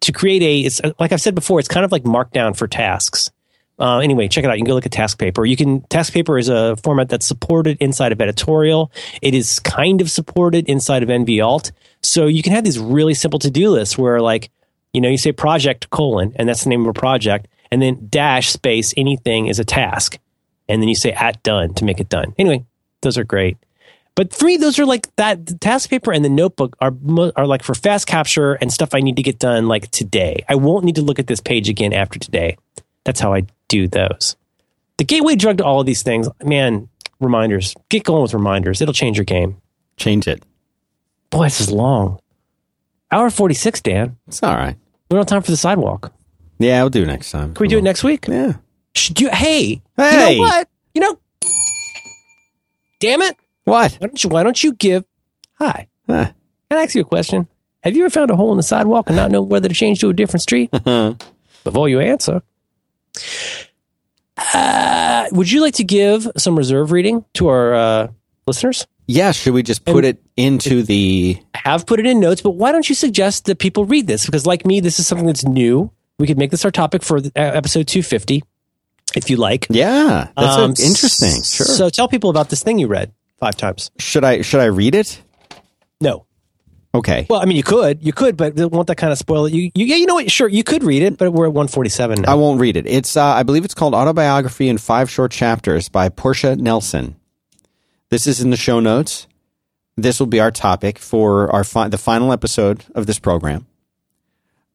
to create a it's like I've said before, it's kind of like Markdown for tasks. Uh, anyway, check it out. You can go look at TaskPaper. You can TaskPaper is a format that's supported inside of Editorial. It is kind of supported inside of nvALT. So you can have these really simple to do lists where, like, you know, you say project colon, and that's the name of a project, and then dash space anything is a task, and then you say at done to make it done. Anyway, those are great. But three, those are like that TaskPaper and the notebook are are like for fast capture and stuff I need to get done like today. I won't need to look at this page again after today. That's how I do those. The gateway drug to all of these things, man, reminders. Get going with reminders. It'll change your game. Change it. Boy, this is long. Hour 46, Dan. It's all right. We don't have time for the sidewalk. Yeah, we'll do it next time. Can we do it next week? Yeah. Should you, hey, Hey. you know what? You know, damn it. What? Why don't you, why don't you give, hi, Huh. Can I ask you a question? Have you ever found a hole in the sidewalk and not know whether to change to a different street? Uh-huh. Before you answer, uh, would you like to give some reserve reading to our uh, listeners? yeah, should we just put it into the I have put it in notes, but why don't you suggest that people read this? Because, like me, this is something that's new. We could make this our topic for uh, episode 250, if you like. Yeah, that's Um, interesting. Sure. So tell people about this thing you read five times. should I should I read it? Okay. Well, I mean, you could, you could, but won't that kind of spoil it? You, you, yeah, you know what? Sure, you could read it, but we're at 147. I won't read it. It's uh, I believe it's called Autobiography in Five Short Chapters by Portia Nelson. This is in the show notes. This will be our topic for our fi- the final episode of this program.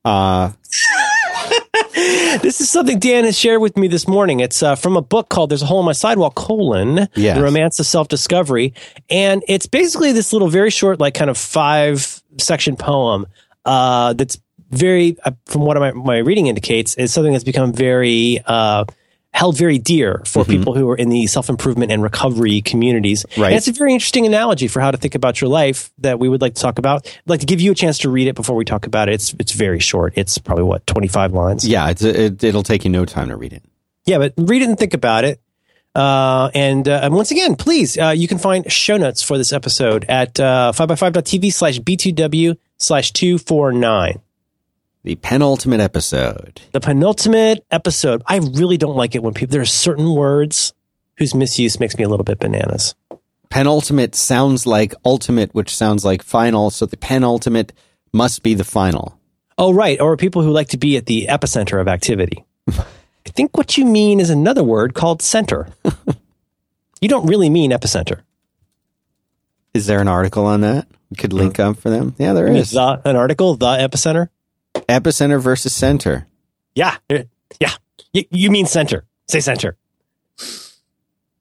Uh, This is something Dan has shared with me this morning. It's uh, from a book called "There's a Hole in My Sidewalk: colon Yes. The Romance of Self Discovery," and it's basically this little, very short, like kind of five section poem uh, that's very, uh, from what my, my reading indicates, is something that's become very uh, held very dear for people who are in the self improvement and recovery communities. Right. And it's a very interesting analogy for how to think about your life that we would like to talk about. I'd like to give you a chance to read it before we talk about it. It's it's very short. It's probably what twenty five lines. yeah, it's, it, it'll take you no time to read it. Yeah, but read it and think about it. Uh, and, uh, and once again, please, uh, you can find show notes for this episode at uh, 5x5.tv slash B2W slash 249. The penultimate episode. The penultimate episode. I really don't like it when people, there are certain words whose misuse makes me a little bit bananas. Penultimate sounds like ultimate, which sounds like final. So the penultimate must be the final. Oh, right. Or people who like to be at the epicenter of activity. I think what you mean is another word called center. you don't really mean epicenter. Is there an article on that? We could link up for them. Yeah, there is. The, an article, the epicenter? Epicenter versus center. Yeah. uh, Yeah. You, you mean center. Say center.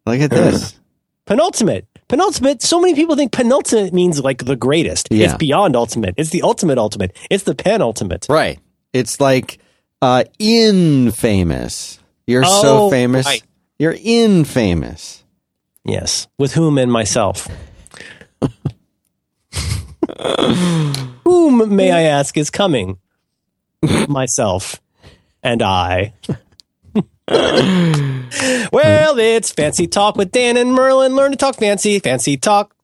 Look at this. Penultimate. Penultimate. So many people think penultimate means like the greatest. Yeah. It's beyond ultimate. It's the ultimate ultimate. It's the penultimate. right. It's like uh infamous. You're Oh, so famous. right. You're infamous. Yes. With whom and myself. whom, may I ask, is coming? myself and I. well, it's fancy talk with Dan and Merlin. Learn to talk fancy. Fancy talk.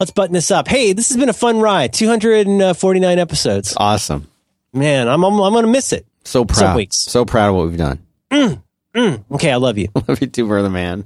Let's button this up. Hey, this has been a fun ride. 249 episodes. Awesome. Man, I'm I'm, I'm going to miss it. So proud. weeks. So proud of what we've done. Mm, mm. Okay, I love you. Love you too, brother man.